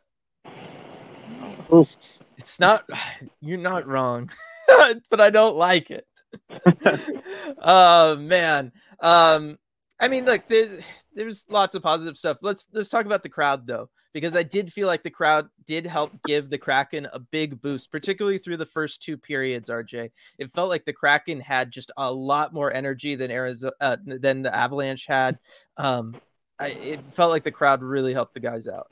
Oof. It's not you're not wrong, but I don't like it. oh man. Um, I mean, look, there's there's lots of positive stuff. Let's let's talk about the crowd though, because I did feel like the crowd did help give the Kraken a big boost, particularly through the first two periods. RJ, it felt like the Kraken had just a lot more energy than Arizona uh, than the Avalanche had. Um, I, it felt like the crowd really helped the guys out.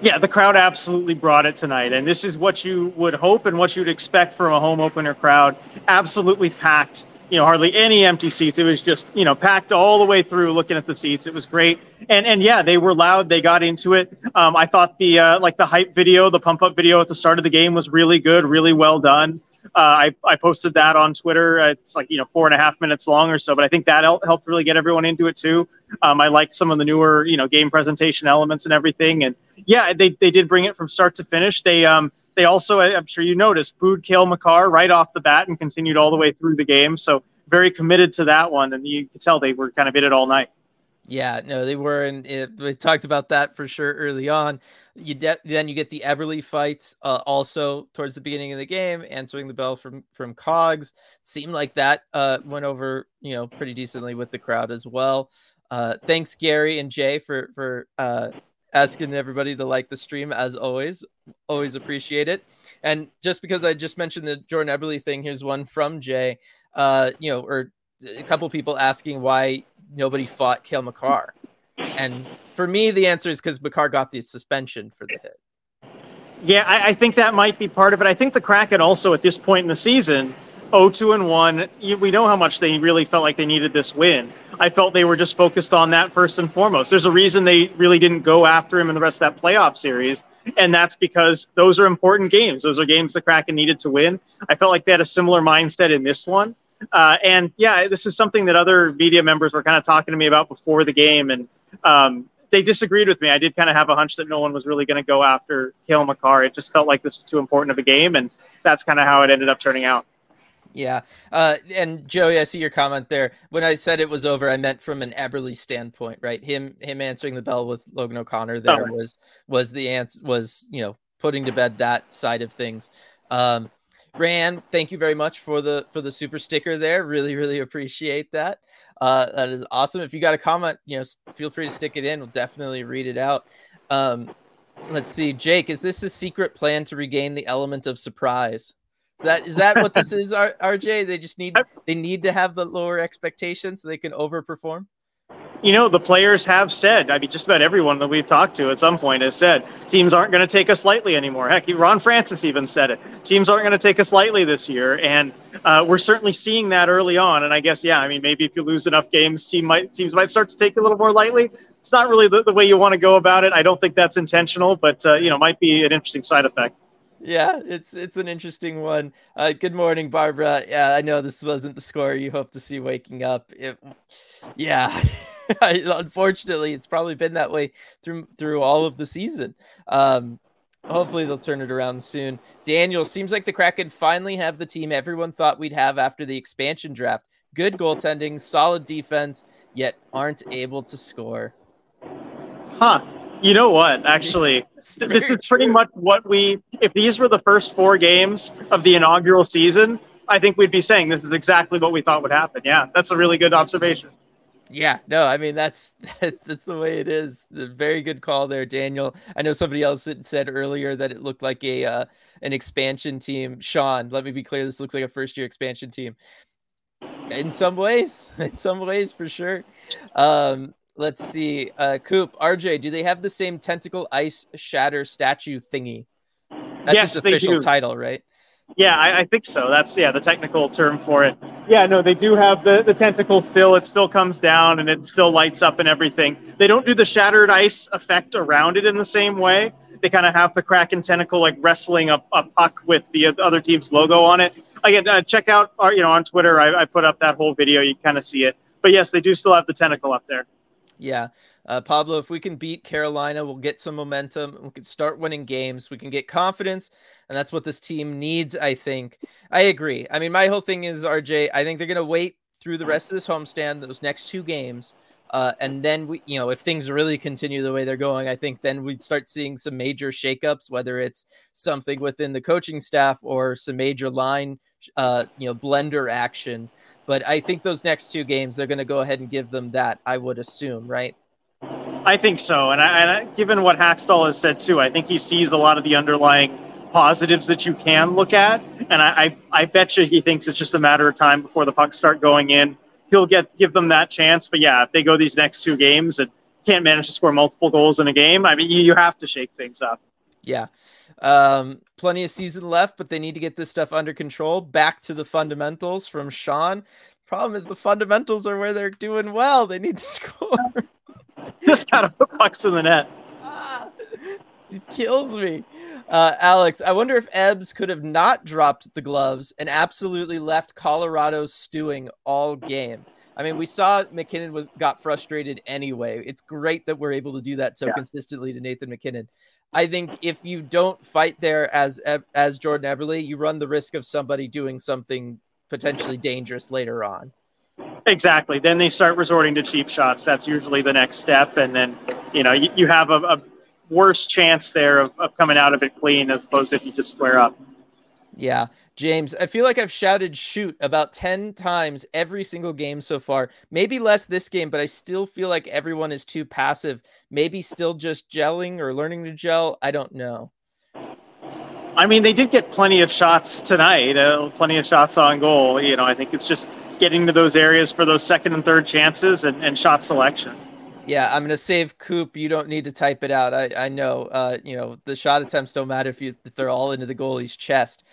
Yeah, the crowd absolutely brought it tonight. And this is what you would hope and what you'd expect from a home opener crowd. Absolutely packed you know hardly any empty seats. It was just you know packed all the way through. Looking at the seats, it was great. And and yeah, they were loud. They got into it. Um, I thought the uh, like the hype video, the pump up video at the start of the game was really good, really well done. Uh, I, I posted that on Twitter. It's like you know four and a half minutes long or so, but I think that helped really get everyone into it too. Um, I liked some of the newer you know game presentation elements and everything, and yeah, they, they did bring it from start to finish. They um they also I'm sure you noticed booed Cale Makar right off the bat and continued all the way through the game. So very committed to that one, and you could tell they were kind of in it all night. Yeah, no, they were, and it, we talked about that for sure early on. You de- then you get the Eberle fights uh, also towards the beginning of the game, answering the bell from from Cogs. Seemed like that uh, went over, you know, pretty decently with the crowd as well. Uh, thanks, Gary and Jay, for for uh, asking everybody to like the stream as always. Always appreciate it. And just because I just mentioned the Jordan Eberle thing, here's one from Jay. Uh, you know, or a couple people asking why nobody fought Cale Makar. And for me, the answer is because Makar got the suspension for the hit. Yeah, I, I, think that might be part of it. I think the Kraken also at this point in the season, 0-2 and 1, we know how much they really felt like they needed this win. I felt they were just focused on that first and foremost. There's a reason they really didn't go after him in the rest of that playoff series, and that's because those are important games. Those are games the Kraken needed to win. I felt like they had a similar mindset in this one. Uh, and yeah, this is something that other media members were kind of talking to me about before the game, and um, they disagreed with me. I did kind of have a hunch that no one was really going to go after Cale Makar. It just felt like this was too important of a game, and that's kind of how it ended up turning out. Yeah. Uh, and Joey, I see your comment there. When I said it was over, I meant from an Eberle standpoint, right? Him him answering the bell with Logan O'Connor there oh. was was the answer was, you know, putting to bed that side of things. Um, Ran, thank you very much for the for the super sticker there. Really, really appreciate that. Uh, that is awesome. If you got a comment, you know, feel free to stick it in. We'll definitely read it out. Um, let's see, Jake, is this a secret plan to regain the element of surprise? Is that is that what this is, RJ? They just need they need to have the lower expectations so they can overperform you know, the players have said, I mean, just about everyone that we've talked to at some point has said, teams aren't going to take us lightly anymore. Heck, Ron Francis even said it. Teams aren't going to take us lightly this year. And uh, we're certainly seeing that early on. And I guess, yeah, I mean, maybe if you lose enough games, team might, teams might start to take it a little more lightly. It's not really the, the way you want to go about it. I don't think that's intentional, but, uh, you know, might be an interesting side effect. Yeah, it's it's an interesting one. Uh, good morning, Barbara. Yeah, I know this wasn't the score you hope to see waking up. It, yeah. Unfortunately, it's probably been that way through through all of the season. Um, hopefully, they'll turn it around soon. Daniel seems like the Kraken finally have the team everyone thought we'd have after the expansion draft. Good goaltending, solid defense, yet aren't able to score. Huh. You know what? Actually, this is pretty much what we. If these were the first four games of the inaugural season, I think we'd be saying this is exactly what we thought would happen. Yeah, that's a really good observation. Yeah, no, I mean that's that's the way it is. The very good call there, Daniel. I know somebody else said earlier that it looked like a uh, an expansion team. Sean, let me be clear, this looks like a first year expansion team. In some ways, in some ways for sure. Um, let's see, uh, Coop, RJ, do they have the same tentacle ice shatter statue thingy? That's yes, official title, right? Yeah, I, I, think so. That's yeah, the technical term for it. Yeah, no, they do have the the tentacle still. It still comes down and it still lights up and everything. They don't do the shattered ice effect around it in the same way. They kind of have the kraken tentacle like wrestling a, a puck with the other team's logo on it. Again, uh, check out our you know on Twitter. I, I put up that whole video. You kind of see it. But yes, they do still have the tentacle up there. Yeah. Uh, Pablo, if we can beat Carolina, we'll get some momentum. We can start winning games. We can get confidence. And that's what this team needs, I think. I agree. I mean, my whole thing is, RJ, I think they're going to wait through the rest of this homestand, those next two games. Uh, and then we, you know, if things really continue the way they're going, I think then we'd start seeing some major shakeups, whether it's something within the coaching staff or some major line, uh, you know, blender action. But I think those next two games, they're going to go ahead and give them that. I would assume, right? I think so, and, I, and I, given what Hakstol has said too, I think he sees a lot of the underlying positives that you can look at, and I, I, I bet you he thinks it's just a matter of time before the pucks start going in. He'll get give them that chance, but yeah, if they go these next two games and can't manage to score multiple goals in a game, I mean, you, you have to shake things up. Yeah. Um, plenty of season left, but they need to get this stuff under control. Back to the fundamentals from Sean. Problem is the fundamentals are where they're doing well. They need to score. Just gotta put pucks in the net. Ah, it kills me. Uh, Alex, I wonder if Ebbs could have not dropped the gloves and absolutely left Colorado stewing all game. I mean, we saw MacKinnon was got frustrated anyway. It's great that we're able to do that so yeah. consistently to Nathan MacKinnon. I think if you don't fight there as as Jordan Eberle, you run the risk of somebody doing something potentially dangerous later on. Exactly. Then they start resorting to cheap shots. That's usually the next step, and then you know you, you have a, a worse chance there of, of coming out of it clean as opposed to if you just square up. Yeah, James, I feel like I've shouted shoot about 10 times every single game so far. Maybe less this game, but I still feel like everyone is too passive. Maybe still just gelling or learning to gel. I don't know. I mean, they did get plenty of shots tonight, uh, plenty of shots on goal. You know, I think it's just getting to those areas for those second and third chances and, and shot selection. Yeah, I'm gonna save Coop. You don't need to type it out. I, I know. Uh, you know the shot attempts don't matter if you if they're all into the goalie's chest.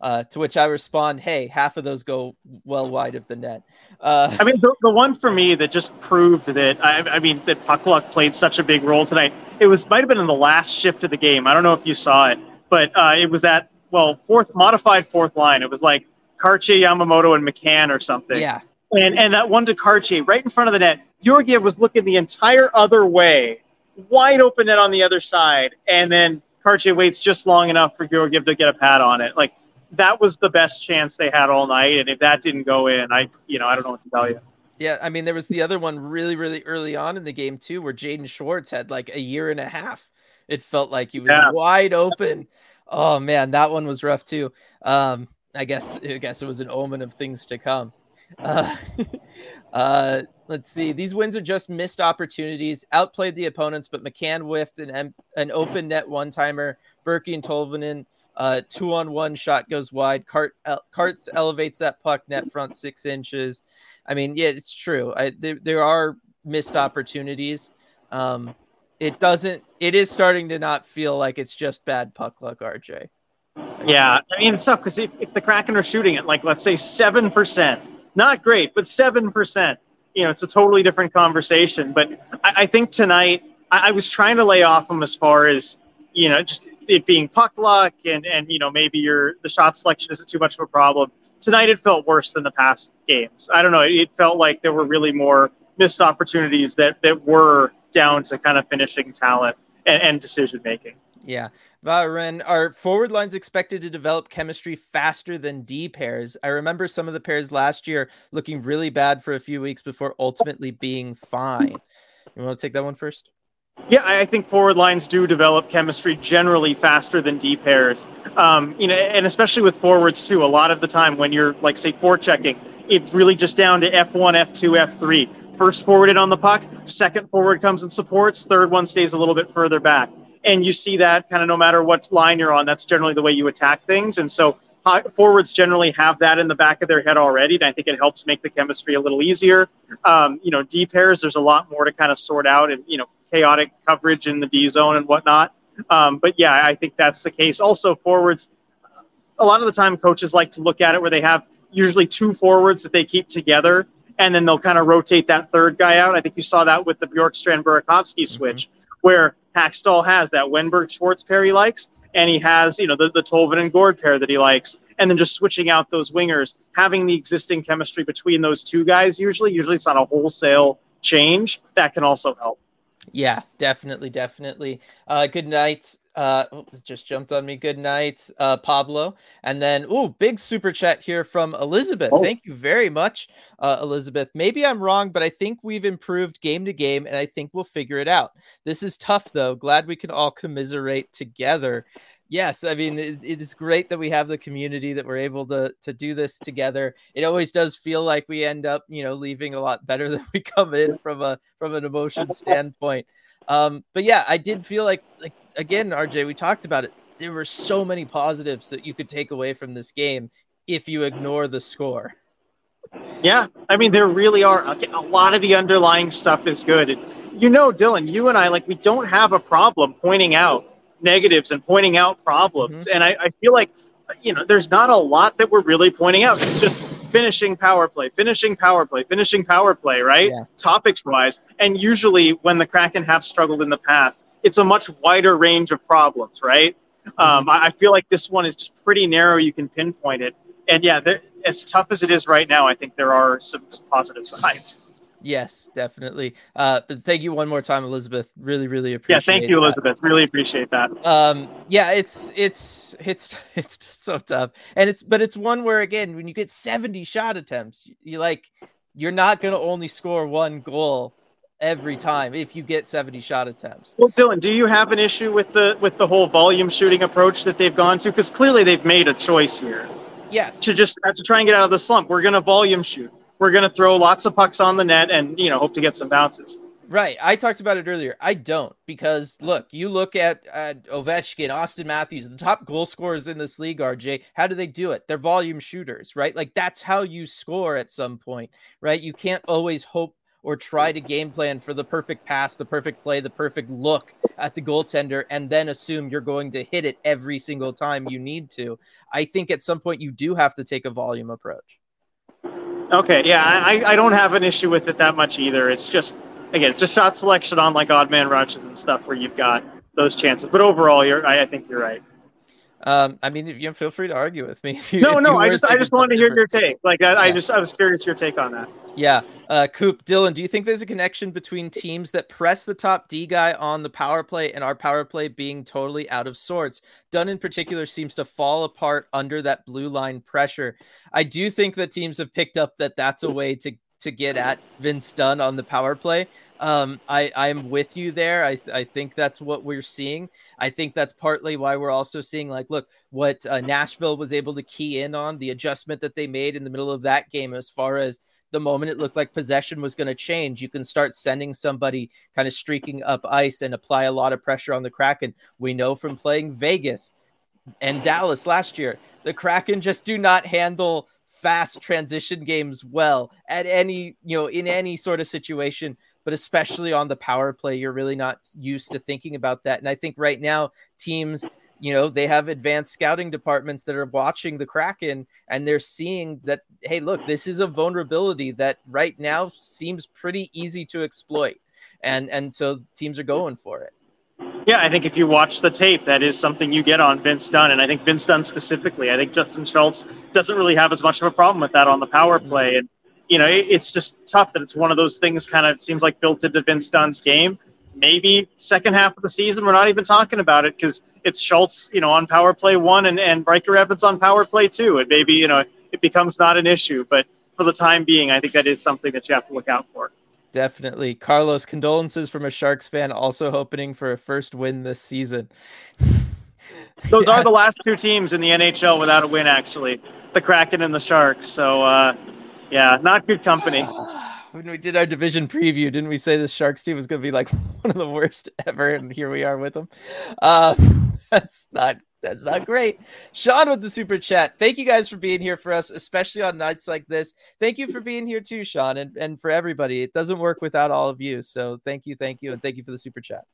Uh, to which I respond, "Hey, half of those go well wide of the net." Uh, I mean, the, the one for me that just proved that I, I mean that puck luck played such a big role tonight. It was might have been in the last shift of the game. I don't know if you saw it, but uh, it was that well fourth modified fourth line. It was like Kartye, Yamamoto, and McCann or something. Yeah. And and that one to Kartye right in front of the net. Georgiev was looking the entire other way, wide open net on the other side, and then Kartye waits just long enough for Georgiev to get a pad on it. Like that was the best chance they had all night, and if that didn't go in, I you know I don't know what to tell you. Yeah, I mean there was the other one really really early on in the game too, where Jaden Schwartz had like a year and a half. It felt like he was yeah. wide open. Oh man, that one was rough too. Um, I guess I guess it was an omen of things to come. Uh, uh, let's see. These wins are just missed opportunities. Outplayed the opponents, but McCann whiffed an an open net one timer. Berkey and Tolvanen, uh, two on one shot goes wide. Cart Carts elevates that puck net front six inches. I mean, yeah, it's true. I, there, there are missed opportunities. Um, it doesn't. It is starting to not feel like it's just bad puck luck, RJ. Yeah, I mean it's tough because if, if the Kraken are shooting at like let's say seven percent, not great, but seven percent, you know, it's a totally different conversation. But I, I think tonight I, I, was trying to lay off them as far as you know, just it being puck luck and and you know maybe your the shot selection isn't too much of a problem. Tonight it felt worse than the past games. I don't know. It felt like there were really more missed opportunities that that were down to kind of finishing talent and, and decision making. Yeah. Varen, are forward lines expected to develop chemistry faster than D pairs? I remember some of the pairs last year looking really bad for a few weeks before ultimately being fine. You want to take that one first? Yeah, I think forward lines do develop chemistry generally faster than D pairs. Um, you know, and especially with forwards too. A lot of the time when you're like say forechecking, it's really just down to F1, F2, F3. First forwarded on the puck, second forward comes and supports, third one stays a little bit further back and you see that kind of no matter what line you're on, that's generally the way you attack things. And so forwards generally have that in the back of their head already, and I think it helps make the chemistry a little easier. Um, you know, D pairs, there's a lot more to kind of sort out, and you know, chaotic coverage in the D zone and whatnot. Um, but yeah, I think that's the case. Also, forwards, a lot of the time, coaches like to look at it where they have usually two forwards that they keep together, and then they'll kind of rotate that third guy out. I think you saw that with the Bjorkstrand Burakovsky switch, mm-hmm. Where Hakstol has that Wennberg Schwartz pair he likes, and he has you know the the Tolvanen Gourde pair that he likes, and then just switching out those wingers, having the existing chemistry between those two guys. Usually, usually it's not a wholesale change that can also help. Yeah, definitely, definitely. Uh, good night, uh, oh, just jumped on me. Good night, uh, Pablo. And then, oh, big super chat here from Elizabeth. Oh. Thank you very much, uh, Elizabeth. Maybe I'm wrong, but I think we've improved game to game, and I think we'll figure it out. This is tough, though. Glad we can all commiserate together. Yes, I mean it, it is great that we have the community that we're able to to do this together. It always does feel like we end up, you know, leaving a lot better than we come in from a from an emotion standpoint. Um, but yeah, I did feel like like again, RJ, we talked about it. There were so many positives that you could take away from this game if you ignore the score. Yeah, I mean there really are a lot of the underlying stuff is good. And you know, Dylan, you and I like we don't have a problem pointing out negatives and pointing out problems. Mm-hmm. And I, I feel like you know there's not a lot that we're really pointing out. It's just finishing power play, finishing power play, finishing power play, right? Yeah. Topics wise. And usually when the Kraken have struggled in the past, it's a much wider range of problems, right? Um, I I feel like this one is just pretty narrow. You can pinpoint it. And yeah, there- as tough as it is right now, I think there are some, positive signs. Yes, definitely. Uh, but thank you one more time, Elizabeth. Really, really appreciate. Yeah, thank you, that. Elizabeth. Really appreciate that. um yeah it's it's it's it's so tough and it's but it's one where again when you get 70 shot attempts you, you like you're not going to only score one goal every time if you get 70 shot attempts. Well, Dylan, do you have an issue with the with the whole volume shooting approach that they've gone to? Because clearly they've made a choice here. Yes. To just to try and get out of the slump. We're going to volume shoot. We're going to throw lots of pucks on the net and you know hope to get some bounces. right. I talked about it earlier. I don't because look you look at uh, ovechkin auston matthews the top goal scorers in this league rj how do they do it? They're volume shooters right? Like that's how you score at some point right? You can't always hope or try to game plan for the perfect pass, the perfect play, the perfect look at the goaltender, and then assume you're going to hit it every single time you need to. I think at some point you do have to take a volume approach. Okay, yeah, I, I don't have an issue with it that much either. It's just again, it's just shot selection on like odd man rushes and stuff where you've got those chances. But overall, you're I, I think you're right. Um, I mean, you feel free to argue with me. You, No, no, I just I just wanted to hear your take. Like I, I just I was curious your take on that. Yeah. Uh, Coop, Dylan, do you think there's a connection between teams that press the top D guy on the power play and our power play being totally out of sorts? Dunn in particular seems to fall apart under that blue line pressure. I do think that teams have picked up that that's a way to to get at Vince Dunn on the power play. Um, I I'm with you there. I I think that's what we're seeing. I think that's partly why we're also seeing like, look, what uh, Nashville was able to key in on the adjustment that they made in the middle of that game as far as the moment it looked like possession was going to change, you can start sending somebody kind of streaking up ice and apply a lot of pressure on the Kraken. We know from playing Vegas and Dallas last year, the Kraken just do not handle fast transition games well at any, you know, in any sort of situation, but especially on the power play, you're really not used to thinking about that. And I think right now, teams you know they have advanced scouting departments that are watching the kraken and they're seeing that hey look this is a vulnerability that right now seems pretty easy to exploit and and so teams are going for it Yeah, I think if you watch the tape, that is something you get on Vince Dunn, and I think Vince Dunn specifically. I think Justin Schultz doesn't really have as much of a problem with that on the power mm-hmm. play, and you know it, it's just tough that it's one of those things. Kind of seems like built into Vince Dunn's game. Maybe second half of the season, we're not even talking about it because it's Schultz, you know, on power play one, and and Ryker Evans on power play two, and maybe you know it becomes not an issue. But for the time being, I think that is something that you have to look out for. Definitely carlos condolences from a sharks fan also hoping for a first win this season Those are the last two teams in the NHL without a win, actually, the Kraken and the Sharks. So, uh, yeah, not good company. when we did our division preview, didn't we say the Sharks team was going to be like one of the worst ever? And here we are with them. Uh, that's not that's not great. Sean with the super chat. Thank you guys for being here for us, especially on nights like this. Thank you for being here too, Sean, and, and for everybody. It doesn't work without all of you. So thank you, thank you, and thank you for the super chat.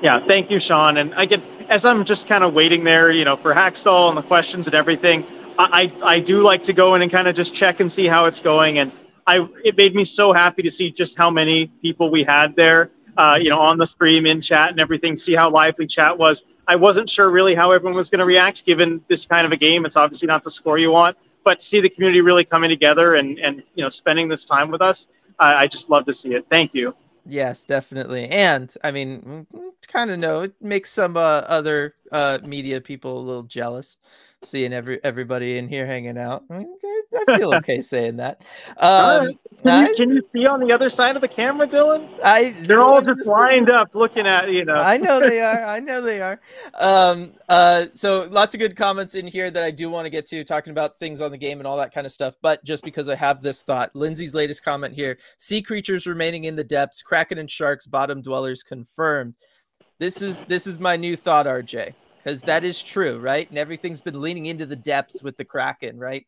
Yeah, thank you, Sean. And I get as I'm just kind of waiting there, you know, for Hakstol and the questions and everything. I, I I do like to go in and kind of just check and see how it's going. And I it made me so happy to see just how many people we had there. Uh, you know, on the stream, in chat, and everything. See how lively chat was. I wasn't sure really how everyone was going to react given this kind of a game. It's obviously not the score you want, but to see the community really coming together and and you know spending this time with us, I, I just love to see it. Thank you. Yes, definitely. And I mean, kind of know it makes some uh, other uh, media people a little jealous seeing every everybody in here hanging out. I, mean, I feel okay saying that. Um, Can I, you, can you see on the other side of the camera, Dylan? I, They're all just lined up looking at you know. I know they are. I know they are. Um, uh, so lots of good comments in here that I do want to get to, talking about things on the game and all that kind of stuff. But just because I have this thought, Lindsay's latest comment here: sea creatures remaining in the depths, kraken and sharks, bottom dwellers confirmed. This is this is my new thought, RJ, because that is true, right? And everything's been leaning into the depths with the kraken, right?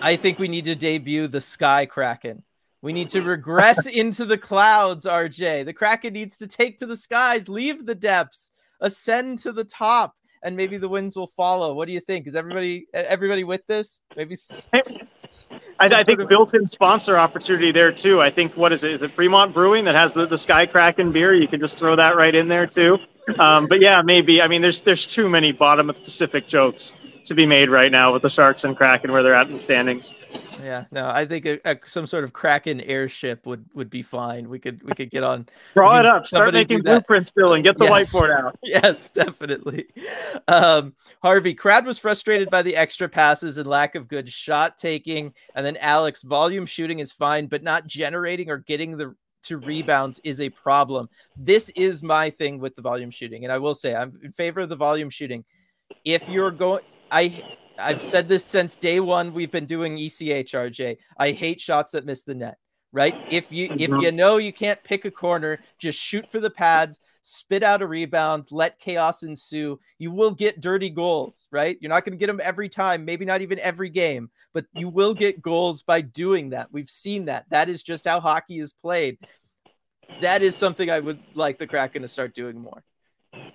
I think we need to debut the sky kraken. We need to regress into the clouds, RJ. The Kraken needs to take to the skies, leave the depths, ascend to the top, and maybe the wins will follow. What do you think? Is everybody everybody with this? Maybe. I, I, think of... built-in sponsor opportunity there too. I think what is it? Is it Fremont Brewing that has the, the Sky Kraken beer? You can just throw that right in there too. Um, but yeah, maybe. I mean, there's there's too many bottom of the Pacific jokes to be made right now with the Sharks and Kraken where they're at in the standings. Yeah, no, I think a, a, some sort of Kraken airship would would be fine. We could we could get on. Draw it up. Start making blueprints still and get the yes. whiteboard out. Yes, definitely. Um, Harvey Crowd was frustrated by the extra passes and lack of good shot taking, and then Alex volume shooting is fine, but not generating or getting the to rebounds is a problem. This is my thing with the volume shooting, and I will say I'm in favor of the volume shooting. If you're going, I I've said this since day one. We've been doing ECHRJ. I hate shots that miss the net. Right? If you if mm-hmm. you know you can't pick a corner, just shoot for the pads, spit out a rebound, let chaos ensue. You will get dirty goals, right? You're not going to get them every time, maybe not even every game, but you will get goals by doing that. We've seen that. That is just how hockey is played. That is something I would like the Kraken to start doing more.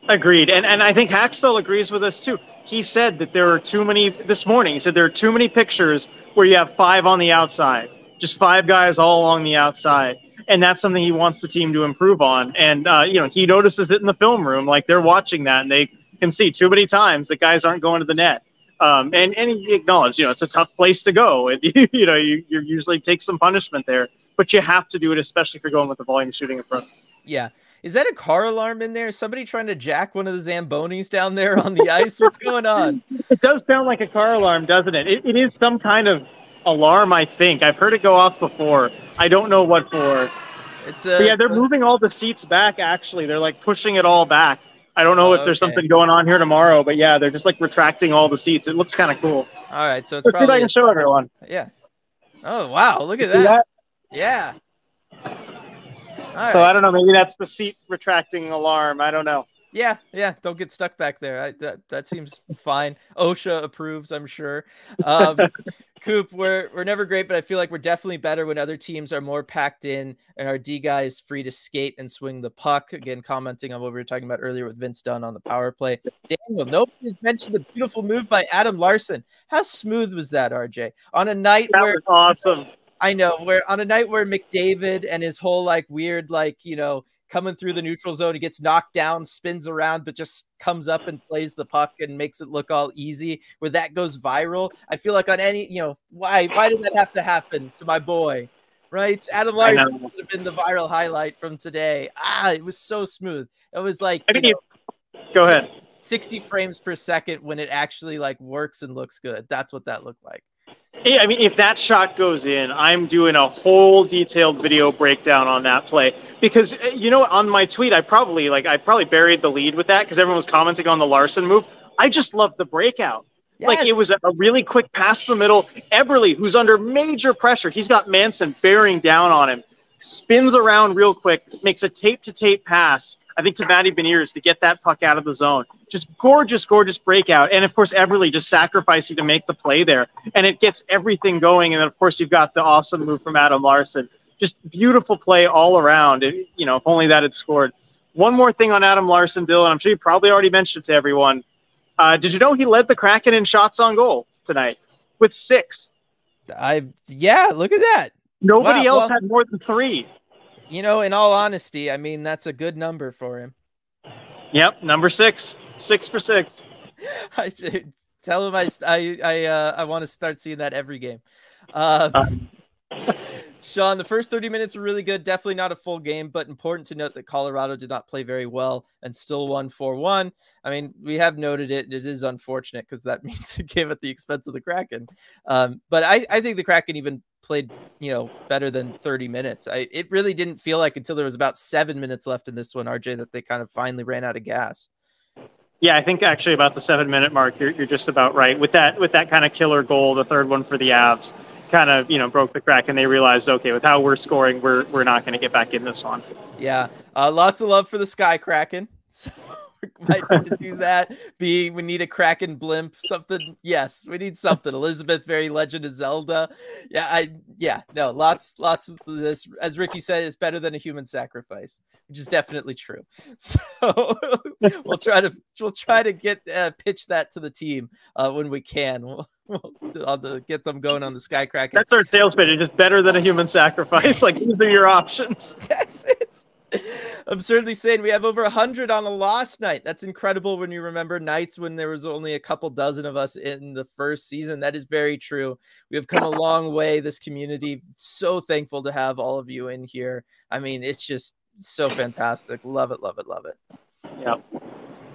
Agreed. And and I think Hakstol agrees with us too. He said that there are too many this morning. He said there are too many pictures where you have five on the outside, just five guys all along the outside. And that's something he wants the team to improve on. And uh, you know, he notices it in the film room, like they're watching that and they can see too many times that guys aren't going to the net. Um, and and he acknowledged, you know, it's a tough place to go. And you know, you, you usually take some punishment there, but you have to do it, especially if you're going with the volume shooting approach. Yeah. Is that a car alarm in there? Somebody trying to jack one of the Zambonis down there on the ice? What's going on? It does sound like a car alarm, doesn't it? it? It is some kind of alarm, I think. I've heard it go off before. I don't know what for. It's a, yeah, they're uh moving all the seats back. Actually, they're like pushing it all back. I don't know oh, if there's okay. something going on here tomorrow, but yeah, they're just like retracting all the seats. It looks kind of cool. All right, so let's see if I can show everyone. Yeah. Oh wow, look at that. that. Yeah so right. I don't know. Maybe that's the seat retracting alarm. I don't know. Yeah, yeah. Don't get stuck back there. I, that that seems fine. OSHA approves, I'm sure. Um, Coop, we're we're never great, but I feel like we're definitely better when other teams are more packed in and our D guys free to skate and swing the puck. Again, commenting on what we were talking about earlier with Vince Dunn on the power play. Daniel, nobody's mentioned the beautiful move by Adam Larsson. How smooth was that, RJ? On a night that where awesome I know where on a night where McDavid and his whole like weird like you know coming through the neutral zone, he gets knocked down, spins around, but just comes up and plays the puck and makes it look all easy. Where that goes viral, I feel like on any you know why why did that have to happen to my boy? Right, Adam Larsson would have been the viral highlight from today. Ah, it was so smooth. It was like I mean, you know, go ahead. 60 frames per second when it actually like works and looks good. That's what that looked like. Yeah, I mean, if that shot goes in, I'm doing a whole detailed video breakdown on that play because uh, you know, on my tweet, I probably like I probably buried the lead with that because everyone was commenting on the Larsson move. I just love the breakout. Yes. Like it was a, a really quick pass to the middle. Eberle, who's under major pressure, he's got Manson bearing down on him, spins around real quick, makes a tape to tape pass, I think, to Matty Beniers to get that puck out of the zone. Just gorgeous, gorgeous breakout. And of course, Eberle just sacrificing to make the play there. And it gets everything going. And then, of course, you've got the awesome move from Adam Larsson. Just beautiful play all around. It, you know, if only that had scored. One more thing on Adam Larsson, Dylan. I'm sure you probably already mentioned it to everyone. Uh, did you know he led the Kraken in shots on goal tonight with six? I yeah, look at that. Nobody wow, else well, had more than three you know, in all honesty, I mean that's a good number for him. Yep, number six, six for six. I should tell him I I I uh, I want to start seeing that every game. Uh, uh, Sean, the first 30 minutes were really good. Definitely not a full game, but important to note that Colorado did not play very well and still won 4 1. I mean, we have noted it. It is unfortunate because that means it came at the expense of the Kraken. Um, but I, I think the Kraken even played, you know, better than 30 minutes. I, it really didn't feel like until there was about seven minutes left in this one, RJ, that they kind of finally ran out of gas. Yeah, I think actually about the seven minute mark, you're, you're just about right with that with that kind of killer goal, the third one for the Avs kind of you know broke the crack and they realized okay with how we're scoring we're we're not going to get back in this one yeah uh, lots of love for the sky kraken might need to do that. B, we need a Kraken blimp, something. Yes, we need something. Elizabeth, very Legend of Zelda. Yeah, I yeah, no, lots, lots of this. As Ricky said, it's better than a human sacrifice, which is definitely true. So we'll try to we'll try to get uh, pitch that to the team uh, when we can. We'll, we'll the, get them going on the Sky Kraken. That's our sales pitch. It's just better than a human sacrifice. like these are your options. That's it. Absurdly saying we have over 100 on a lost night. That's incredible when you remember nights when there was only a couple dozen of us in the first season. That is very true. We have come a long way. This community, so thankful to have all of you in here. I mean, it's just so fantastic. Love it, love it, love it. Yep.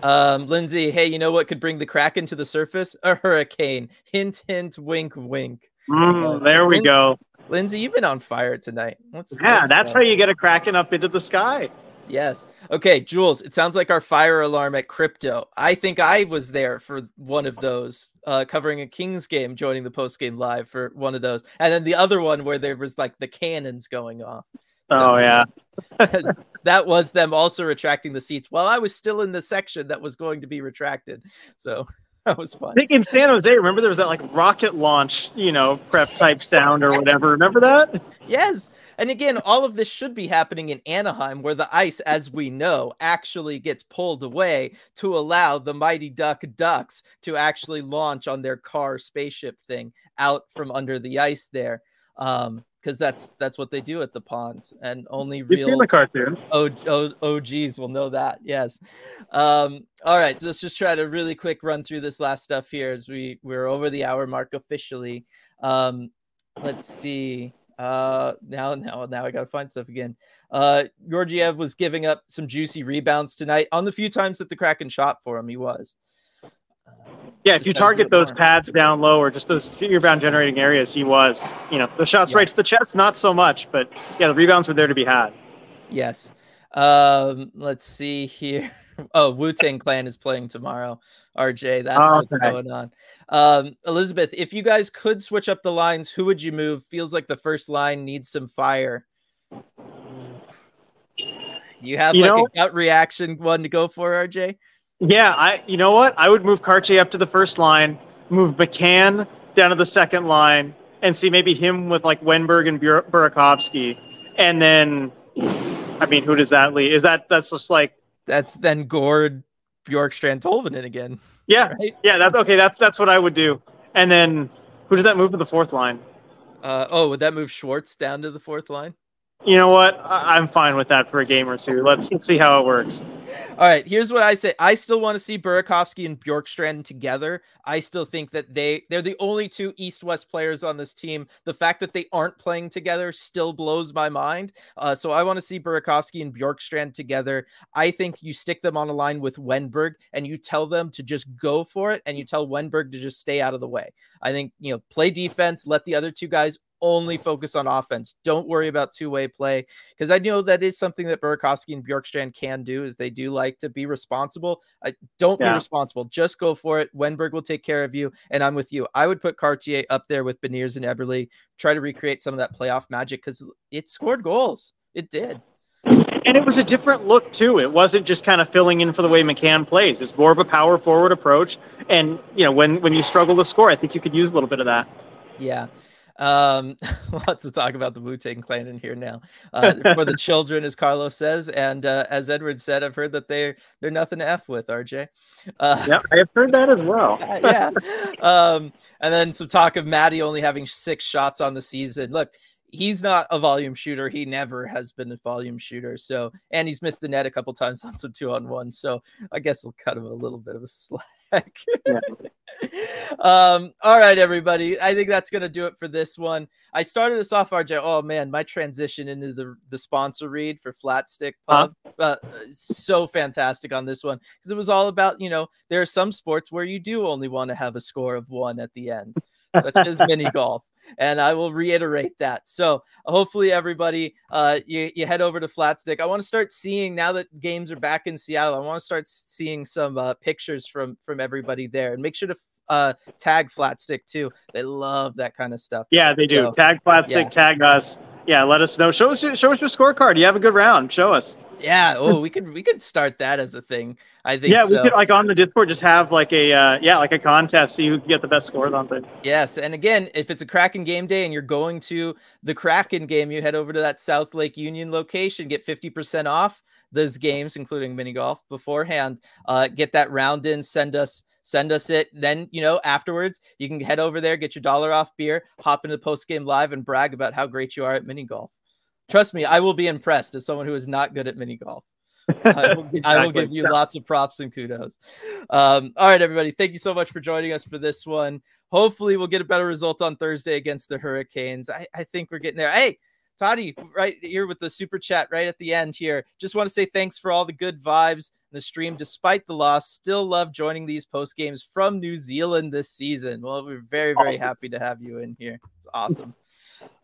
Um, Lindsay, hey, you know what could bring the Kraken to the surface? A hurricane. Hint, hint, wink, wink. Mm, there we Lin- go. Lindsay, you've been on fire tonight. What's, yeah, what's that's how you get a Kraken up into the sky. Yes. Okay, Jules, it sounds like our fire alarm at crypto. I think I was there for one of those, uh, covering a Kings game, joining the post game live for one of those. And then the other one where there was like the cannons going off. So, oh, yeah. that was them also retracting the seats while I was still in the section that was going to be retracted. So that was fun. I think in San Jose, remember there was that like rocket launch, you know, prep type sound or whatever. Remember that? Yes. And again, all of this should be happening in Anaheim, where the ice, as we know, actually gets pulled away to allow the Mighty Duck Ducks to actually launch on their car spaceship thing out from under the ice there. Um, because that's that's what they do at the pond, and only You've real seen the cartoon. Oh, geez, will know that. Yes. Um. All right. So let's just try to really quick run through this last stuff here as we we're over the hour mark officially. Um. Let's see. Uh. Now, now, now I gotta find stuff again. Uh. Georgiev was giving up some juicy rebounds tonight on the few times that the Kraken shot for him. He was. Yeah, if you target those pads down low or just those rebound generating areas, he was. You know, the shots yeah. right to the chest, not so much, but yeah, the rebounds were there to be had. Yes. Um, let's see here. Oh, Wu Tang Clan is playing tomorrow. RJ, that's oh, okay. what's going on. Um, Elizabeth, if you guys could switch up the lines, who would you move? Feels like the first line needs some fire. You have you like know, a gut reaction one to go for, RJ? Yeah, I. You know what? I would move Kartye up to the first line, move McCann down to the second line, and see maybe him with like Wennberg and Bur- Burakovsky, and then, I mean, who does that leave? Is that that's just like that's then Gourde, Bjorkstrand, Tolvanen again? Yeah, right? yeah, that's okay. That's that's what I would do. And then who does that move to the fourth line? Uh, oh, would that move Schwartz down to the fourth line? You know what? I- am fine with that for a game or two. Let's, see how it works. All right, here's what I say. I still want to see Burakovsky and Bjorkstrand together. I still think that they they're the only two East-West players on this team. The fact that they aren't playing together still blows my mind. Uh, so I want to see Burakovsky and Bjorkstrand together. I think you stick them on a line with Wennberg and you tell them to just go for it and you tell Wennberg to just stay out of the way. I think, you know, play defense, let the other two guys only focus on offense. Don't worry about two-way play because I know that is something that Burakovsky and Bjorkstrand can do is they do like to be responsible. I don't yeah. be responsible. Just go for it. Wennberg will take care of you. And I'm with you. I would put Kartye up there with Beniers and Eberle. try to recreate some of that playoff magic because it scored goals. It did. And it was a different look too. It wasn't just kind of filling in for the way McCann plays. It's more of a power forward approach. And you know, when when you struggle to score, I think you could use a little bit of that. Yeah. Um, lots to talk about the Wu Tang Clan in here now. Uh, for the children, as Carlos says, and uh, as Edward said, I've heard that they're they're nothing to f with. RJ. Uh, yeah, I have heard that as well. yeah. Um, and then some talk of Maddie only having six shots on the season. Look, he's not a volume shooter. He never has been a volume shooter. So, and he's missed the net a couple times on some two on one. So, I guess we'll cut him a little bit of a slack. yeah. um, all right, everybody. I think that's gonna do it for this one. I started us off, RJ. Oh man, my transition into the the sponsor read for Flatstick Pub, huh? uh, so fantastic on this one because it was all about you know there are some sports where you do only want to have a score of one at the end, such as mini golf and I will reiterate that. So hopefully everybody, uh, you, you head over to Flatstick. I want to start seeing now that games are back in Seattle. I want to start seeing some uh, pictures from from everybody there, and make sure to uh, tag Flatstick too. They love that kind of stuff. Yeah, they do. So, tag Flatstick, yeah. tag us. Yeah, let us know. Show us show us your scorecard. You have a good round. Show us. Yeah. Oh, we could we could start that as a thing. I think. Yeah, so. we could like on the Discord just have like a uh, yeah like a contest, see who can get the best scores on things. Yes, and again, if it's a Kraken game day and you're going to the Kraken game, you head over to that South Lake Union location, get fifty percent off those games, including mini golf beforehand. Uh, get that round in. Send us send us it. Then, you know, afterwards, you can head over there, get your dollar off beer, hop into the post game live, and brag about how great you are at mini golf. Trust me, I will be impressed as someone who is not good at mini golf. I, will, exactly. I will give you lots of props and kudos. Um, all right, everybody. Thank you so much for joining us for this one. Hopefully, we'll get a better result on Thursday against the Hurricanes. I, I think we're getting there. Hey, Toddy, right here with the super chat right at the end here. Just want to say thanks for all the good vibes in the stream despite the loss. Still love joining these post games from New Zealand this season. Well, we're very, very awesome. happy to have you in here. It's awesome.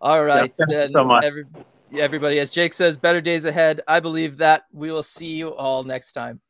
All right. Yeah, then, so much. Every, everybody, as Jake says, better days ahead. I believe that. We will see you all next time.